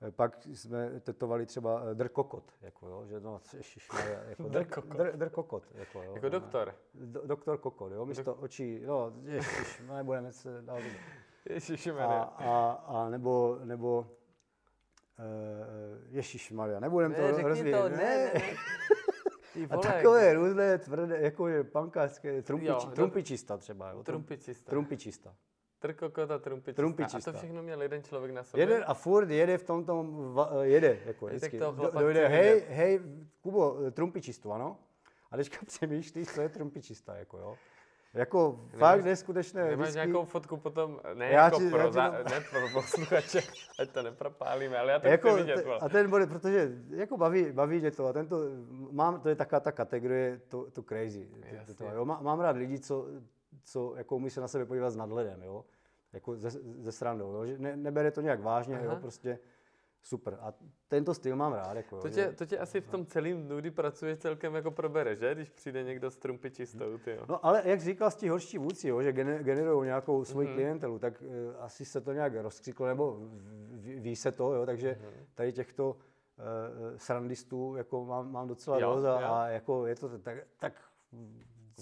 Eh, pak jsme tetovali třeba eh, drkokot, jako jo, že no, ježišmarja, jako drkokot. Dr, drkokot, jako jo. Jako doktor. Do, doktor kokot, jo, místo Dok... očí, no, ježiš, nebudeme se dál Ježišmarja. A, a, a, nebo, nebo Ježíš Maria, nebudem ne, to rozvíjet. To, ne, ne, ne. A takové různé tvrdé, jako je pankářské, trumpiči, Jo, trumpičista třeba. Jo, Trumpičista. Trumpičista. Trkokota, trumpičista. Trumpičista. A to všechno měl jeden člověk na sobě. Jeden a furt jede v tom, tom va- jede, jako vždycky. Do, dojde, hej, hej, Kubo, trumpičistu, ano? A teďka přemýšlíš, co je trumpičista, jako jo. Jako fakt neskutečné Nemáš nějakou fotku potom, ne Já jako ti- pro, já ti za, ne pro posluchače, ať to nepropálíme, ale já to jako, chci vidět. te- vole. a ten bude, protože jako baví, baví mě to a tento, mám, to je taková ta kategorie, to, to crazy. To, to, jo. Má, mám rád lidi, co, co jako umí se na sebe podívat s nadhledem, jo. Jako ze, ze srandou, jo. Že ne, nebere to nějak vážně, Aha. jo, prostě super. A tento styl mám rád, jako, To že- tě, to tě asi v tom celém dnu, kdy pracuješ celkem jako probere, že? Když přijde někdo s trumpičistou, ty jo. No ale jak říkal ti horší vůdci, jo, že gener- generují nějakou svoji Mhm. mm-hmm. klientelu, tak uh, asi se to nějak rozkřiklo, nebo ví, ví se to, jo, takže Mhm. mm-hmm. tady těchto uh, srandistů jako mám, mám docela Jo, dost a, jo. a jako je to tak, tak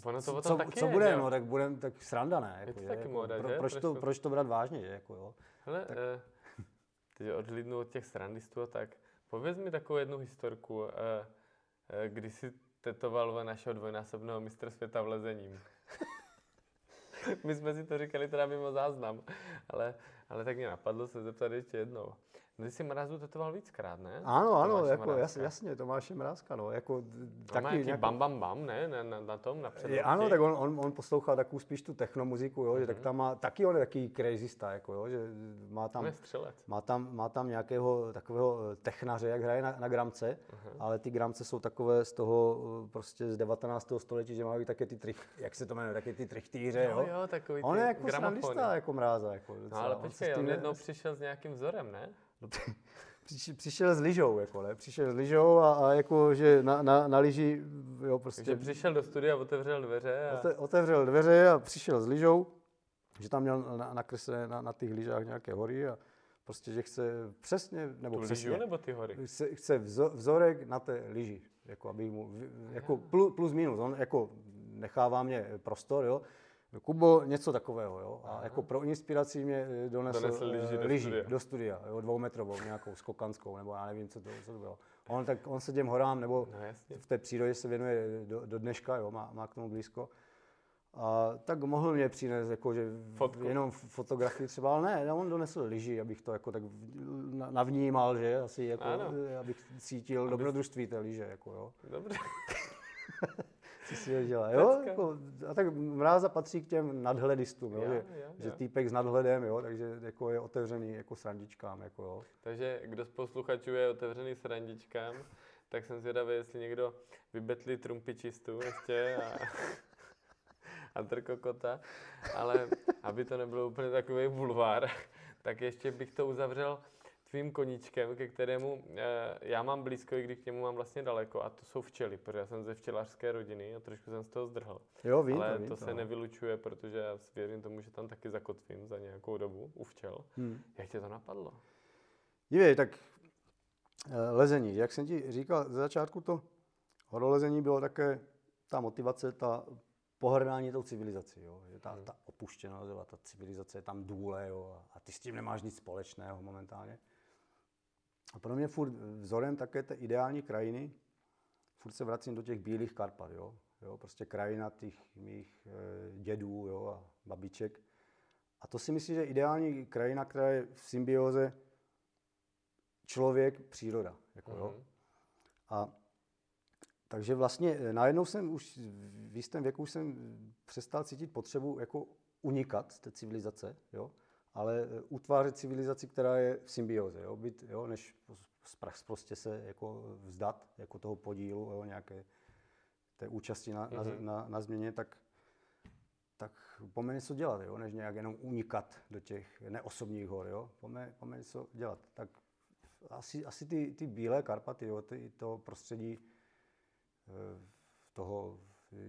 Ono to co, taky co je, bude, jo? no, tak budem tak sranda, ne? Je Jako, to že, taky jako, móda, pro, že? proč, to, proč to brát vážně, že? Jako, jo? Hele, eh, teď odhlídnu od těch srandistů tak. Pověz mi takovou jednu historku, eh, eh, kdy jsi tetoval našeho dvojnásobného mistra světa v lezením. My jsme si to říkali teda mimo záznam, ale, ale tak mě napadlo se zeptat ještě jednou. No, ty jsi Mrazu tetoval víckrát, ne? Ano, ano, Tomáše jako, jas, Mrázka. jasně, Tomáše Mrázka, no, jako má nějaký nějakou- bam bam bam, ne? Na, na, na tom, na Je, předložce? ano, tak on, on, on poslouchá takovou spíš tu technomuziku, jo, Mhm. že tak tam má, taky on je takový crazysta, jako jo, že má tam, má tam, má tam nějakého takového eh, technaře, jak hraje na, na gramce, ale ty gramce jsou takové z toho eh, prostě z 19. století, že mají také ty trich, jak se to jmenuje, také ty trichtýře, Jo, jo. jo, takový On je jako gramofony. jako mráza, jako No ale počkej, tím on jednou přišel s nějakým vzorem, ne? Přiš- přišel s lyžou, jako ne, přišel s lyžou a, a jako, že na, na, na lyži, jo, prostě Takže přišel do studia, otevřel dveře a... Ote, otevřel dveře a přišel s lyžou, že tam měl na- nakreslené na, na těch lyžách nějaké hory a prostě, že chce přesně, nebo Tu přesně, lyžu nebo ty hory? chce, chce vzo, vzorek na té lyži, jako aby mu, jako plus, plus minus, on jako nechává mě prostor, jo, Kubo, něco takového, jo. A jako pro inspiraci mě eh, donesl, Donesl lyži eh, do lyži studia. do studia, jo, dvoumetrovou, nějakou skokanskou, nebo já nevím, co to, co to bylo. On, tak, on se těm horám, nebo No jasně. v té přírodě se věnuje do, do dneška, jo, má, má k tomu blízko. A tak mohl mě přinést jako, že Fotku. jenom fotografii třeba, ale ne, on donesl lyži, abych to jako tak navnímal, že asi jako, Ano. eh, abych cítil dobrodružství té lyže, jako jo. Dobře. Co si dělá, jo? Jako, a tak mráza patří k těm nadhledistům, jo, Jo, že, jo, že jo. týpek s nadhledem, jo, takže jako je otevřený jako srandičkám, jako jo. Takže kdo z posluchačů je otevřený s randičkám, tak jsem zvědavý, jestli někdo vybetlí trumpičistu ještě a, a trkokota, ale aby to nebylo úplně takový bulvár, tak ještě bych to uzavřel tvým koníčkem, ke kterému eh, já mám blízko, i když k němu mám vlastně daleko, a to jsou včely, protože já jsem ze včelařské rodiny a trošku jsem z toho zdrhl. Jo, vím Ale to, vím to to, se no. nevylučuje, protože já věřím tomu, že tam taky zakotvím za nějakou dobu u včel. Hmm. Jak tě to napadlo? Dívej, tak eh, lezení, jak jsem ti říkal, ze začátku to horolezení bylo také ta motivace, ta pohrdání tou civilizací, jo? že ta, ta opuštěnost, ta civilizace je tam důle jo? a ty s tím nemáš nic společného momentálně. A pro mě furt vzorem také té ideální krajiny, furt se vracím do těch bílých Karpat, jo? Jo? prostě krajina těch mých e, dědů jo? a babiček. A to si myslím, že je ideální krajina, která je v symbioze člověk, příroda. Jako, jo? Mhm. A takže vlastně eh, najednou jsem už v jistém věku už jsem přestal cítit potřebu jako unikat z té civilizace, jo? Ale eh, utvářet civilizaci, která je v symbioze, jo? Být, jo? než prostě se jako vzdat jako toho podílu, jo? nějaké té účasti na, na, Mhm. na, na změně, tak, tak pojďme něco dělat, jo? než nějak jenom unikat do těch neosobních hor. Jo? Pojďme, pojďme něco dělat. Tak asi, asi ty, ty bílé Karpaty, jo? Ty, to prostředí eh, toho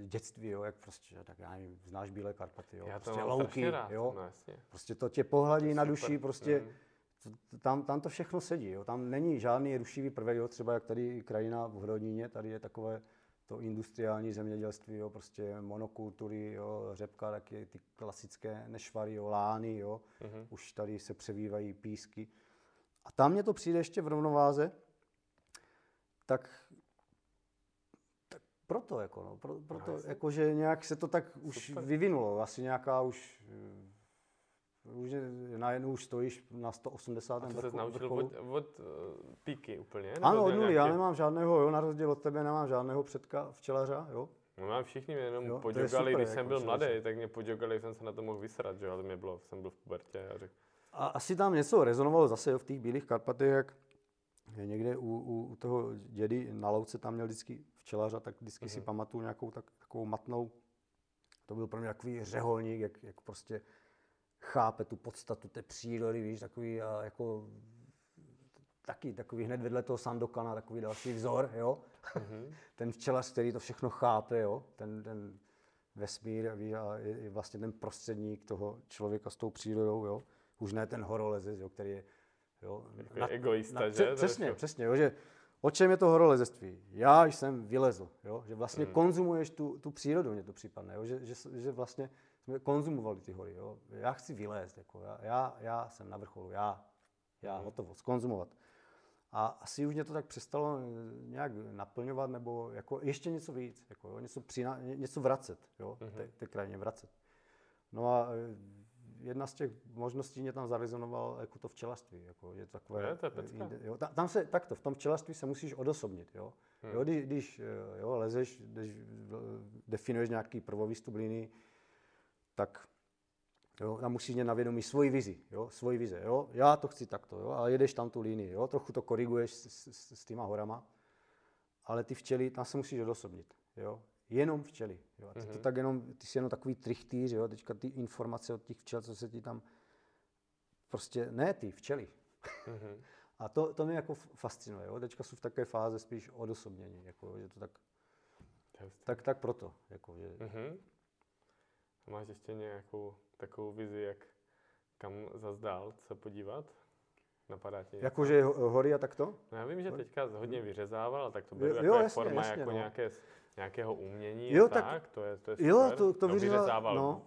dětství, jo? jak prostě, tak já nevím, znáš bílé Karpaty, jo? Já to prostě louky, rád. jo? No jasně. Prostě to tě pohladí na Super. duši, prostě Mhm. t- tam, tam to všechno sedí. Jo. Tam není žádný rušivý prvek, jo. třeba jak tady krajina v Hroníně, tady je takové to industriální zemědělství, jo. prostě monokultury, jo. řepka, taky ty klasické nešvary, jo. lány, jo. Mhm. už tady se převývají písky. A tam mě to přijde ještě v rovnováze, tak proto, jako, no, pro, proto, jasně. jako, že nějak se to tak už Super. vyvinulo, asi nějaká už, eh, už je- najednou už stojíš na 180. A to se vrchu- naučil vrcholu. od, od uh, píky úplně? Nebo Ano, od nuly, já nějaký- nemám žádného, jo, na rozdíl od tebe nemám žádného předka včelaře, jo. No mám všichni mě jenom Jo, je super, když jsem jako byl člověče. mladý, tak mě podžogali, jsem se na to mohl vysrat, že jo, a to mě bylo, jsem byl v pubertě a řekl, A asi tam něco rezonovalo zase jo, v těch bílých Karpatech, jak někde u, u, u toho dědy na louce tam měl vždycky včelaře, tak vždycky mm-hmm. si pamatuju nějakou tak, takovou matnou. To byl pro mě takový řeholník, jak, jak prostě chápe tu podstatu té přírody, víš, takový a jako taky takový hned vedle toho Sandokana, takový další vzor, jo. Mm-hmm. ten včelař, který to všechno chápe, jo, ten, ten vesmír, víš, a je, je vlastně ten prostředník toho člověka s tou přírodou, jo. Už ne ten horolezec, jo, který je, jo, Takový egoista, že? pře- Přesně, Trošku. přesně, jo, že o čem je to horolezectví? Já jsem vylezl, jo, že vlastně Hmm. konzumuješ tu, tu přírodu, mně to připadne, jo, že, že, že, vlastně jsme konzumovali ty hory, jo. Já chci vylézt, jako já, já, já jsem na vrcholu, já, já, Hmm. hotovo, skonzumovat. A asi už mě to tak přestalo eh, nějak naplňovat, nebo jako ještě něco víc, jako, jo, něco, přina, něco vracet, jo, Mhm. té, té krajině vracet. No a eh, jedna z těch možností mě tam zarezonoval jako to včelařství, jako je to takové, Je, to je pecka. jde- jo, ta- tam se, takto, v tom včelařství se musíš odosobnit, jo. Hmm. jo když, když eh, jo, lezeš, když eh, definuješ nějaký prvovýstup linii, tak Jo, tam musíš mít na vědomí svoji vizi, jo, svoji vize, jo, já to chci takto, jo, a jedeš tam tu linii, jo, trochu to koriguješ s, s, s, těma horama, ale ty včely, tam se musíš odosobnit, jo, jenom včely, jo, a ty Mhm. to tak jenom, ty jsi jenom takový trichtýř, jo, teďka ty informace od těch včel, co se ti tam, prostě, ne ty, včely, Mhm. a to, to mě jako fascinuje, jo, teďka jsou v také fáze spíš odosobnění, jako, že to tak, tak, tak proto, jako, že, Mhm. A máš ještě nějakou takovou vizi, jak kam zas dál se podívat? Napadá něco? jakože ho- hory a takto? No já vím, že teďka hodně vyřezával, ale tak to bylo jo, jako jasně, forma jasně, jako no. nějaké, nějakého umění Jo, tak, tak- to je, to je jo, super. to- to no, vyřezá- vyřezával, no.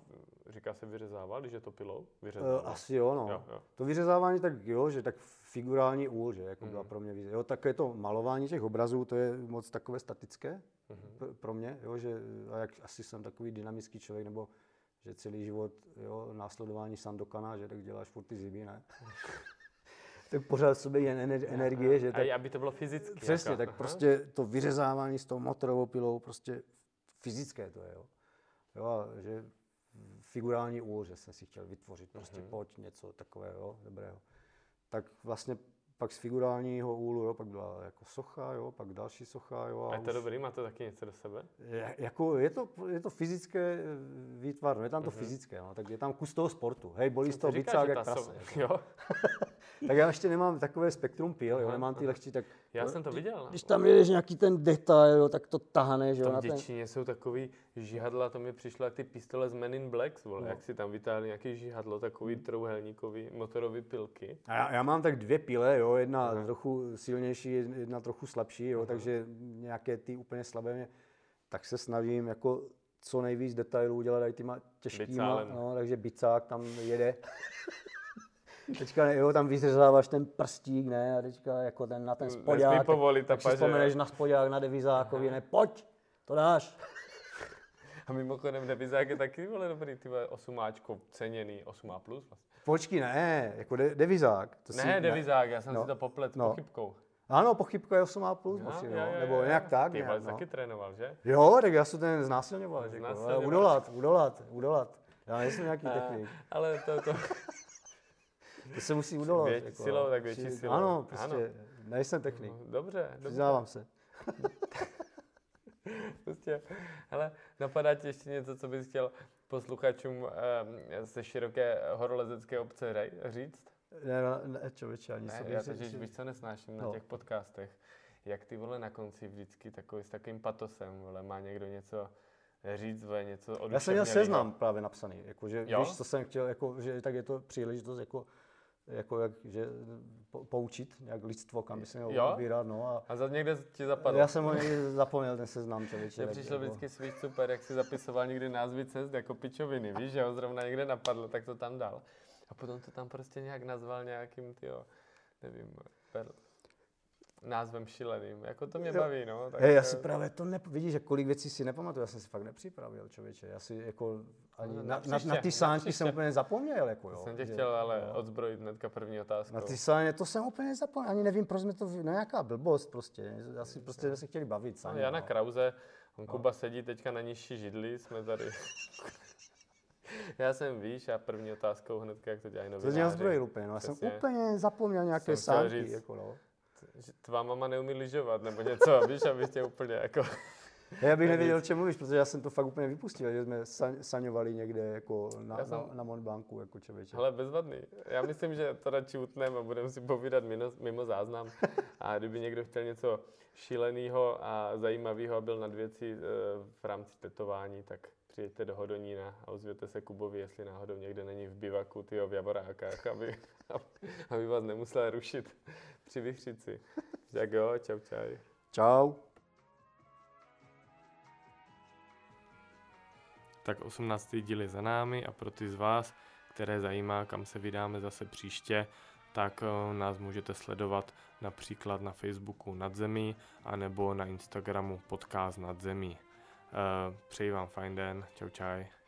říká se vyřezával, když je to pilou? Uh, Vyřezával. asi jo, no. Jo, jo. To vyřezávání, tak jo, že tak figurální úl, že jako byla Mhm. pro mě vize. Jo, také to malování těch obrazů, to je moc takové statické Mhm. pr- pro mě, jo, že a jak asi jsem takový dynamický člověk, nebo že celý život, jo, následování Sandokana, že tak děláš furt ty ziby, ne? tak pořád v sobě je ener- energie, že tak, A aby to bylo fyzicky. přesně, jako, tak aha. prostě to vyřezávání s tou motorovou pilou, prostě fyzické to je, jo. jo a že figurální úl, že jsem si chtěl vytvořit, prostě Mhm. pojď něco takového, dobrého. Tak vlastně pak z figurálního úlu, jo, pak byla jako socha, jo, pak další socha, jo. A je to už- dobrý, má to taky něco do sebe? je, jako je to, je to fyzické eh, výtvar, no, je tam to Mhm. fyzické, no, tak je tam kus toho sportu. Hej, bolí z Co toho bicák jak prase. so- Jo, Tak já ještě nemám takové spektrum pil, jo, nemám ty lehčí, tak já no, jsem to viděl. když tam jedeš nějaký ten detail, jo, tak to tahne, že V jo, tom na ten... Děčíně jsou takový žihadla, to mi přišlo jak ty pistole z Men in Blacks, vole, No. jak si tam vytáhli nějaký žihadlo, takový trouhelníkový, motorový pilky. A já, já mám tak dvě pile, jo, jedna Aha. trochu silnější, jedna trochu slabší, jo, takže nějaké ty úplně slabé mě, tak se snažím jako co nejvíc detailů udělat i těma těžkýma, Bicálem. no, takže bicák tam jede. Teďka jo, tam vyřezáváš ten prstík, ne, a teďka jako ten na ten Nesmí spodák, povolit tak si tapaže, vzpomeneš jo. na spodák, na devizákovi, ne, pojď, to dáš. A mimochodem devizák je taky vole dobrý, ty vole, osumáčko ceněný, 8A plus vlastně. Počkej, ne, jako de, devizák. To Ne, si, devizák, já jsem No. si to poplet No. pochybkou. Ano, pochybka je 8 plus, Jo, musím, jo, no, jo, nebo jo, nějak jo. tak. Ty nějak, vole, no. taky trénoval, že? Jo, tak já jsem ten znásilňoval, jako, ale Znásilňoval. udolat, udolat, udolat. Já nejsem nějaký A, technik. ale to, to, To se musí udolat. Větší jako, silou, no. tak větší Či- silou. Ano, prostě Ano. nejsem technik. dobře, dobře. Přiznávám se. Prostě, ale napadá ti ještě něco, co bys chtěl posluchačům eh, ze široké horolezecké obce říct? Ne, ne, ne člověče, ani Ne, sobě. já si- víš, co nesnáším na No. těch podcastech. Jak ty vole na konci vždycky takový s takovým patosem, vole, má někdo něco říct, vole, něco Já jsem měl seznam právě napsaný, jako, že Jo? víš, co jsem chtěl, jako, že tak je to příležitost, jako, jako jak, že po, poučit nějak lidstvo, kam by se mělo ubírat, no a A za někde ti zapadlo. já jsem zapomněl, ten seznam. Mně tak přišlo jako- vždycky svých super, jak si zapisoval někdy názvy cest jako pičoviny, víš, že ho zrovna někde napadlo, tak to tam dal. A potom to tam prostě nějak nazval nějakým, tyjo, nevím, per, názvem šíleným. Jako to mě baví, no. Tak... Hej, já si právě to ne... Vidíš, že kolik věcí si nepamatuju, já jsem si fakt nepřipravil, člověče. Já si jako ani no, na, na, na, na ty sáňky jsem úplně zapomněl, jako jo. Jsem tě chtěl ale no. odzbrojit hnedka první otázku. Na ty sáně, to jsem úplně zapomněl, ani nevím, proč jsme to, no nějaká blbost prostě. Asi prostě jsme se chtěli bavit sami. No, Jana no. Krause, on no. Kuba sedí teďka na nižší židli, jsme tady. Já jsem, víš, a první otázkou hnedka, jak to dělají novináři. To zbrojil úplně, no. Já jsem úplně zapomněl nějaké sánky, jako no že tvá mama neumí lyžovat nebo něco, víš, aby tě úplně jako... Já bych nevěděl, o čem mluvíš, protože já jsem to fakt úplně vypustil, že jsme saňovali někde jako na, jsem... na, na Mont Blancu jako člověče. Ale bezvadný. Já myslím, že to radši utneme a budeme si povídat mimo, mimo záznam. A kdyby někdo chtěl něco šíleného a zajímavého a byl nad věcí eh, v rámci tetování, tak přijeďte do Hodonína a ozvěte se Kubovi, jestli náhodou někde není v bivaku, tyjo, v Javorákách, aby, aby vás nemusel rušit při vychřici. Tak jo, čau, čau. Čau. Tak 18. díl je za námi a pro ty z vás, které zajímá, kam se vydáme zase příště, tak eh, nás můžete sledovat například na Facebooku Nadzemí a nebo na Instagramu podcast Nadzemí. Přeji vám fajn den, čau čau.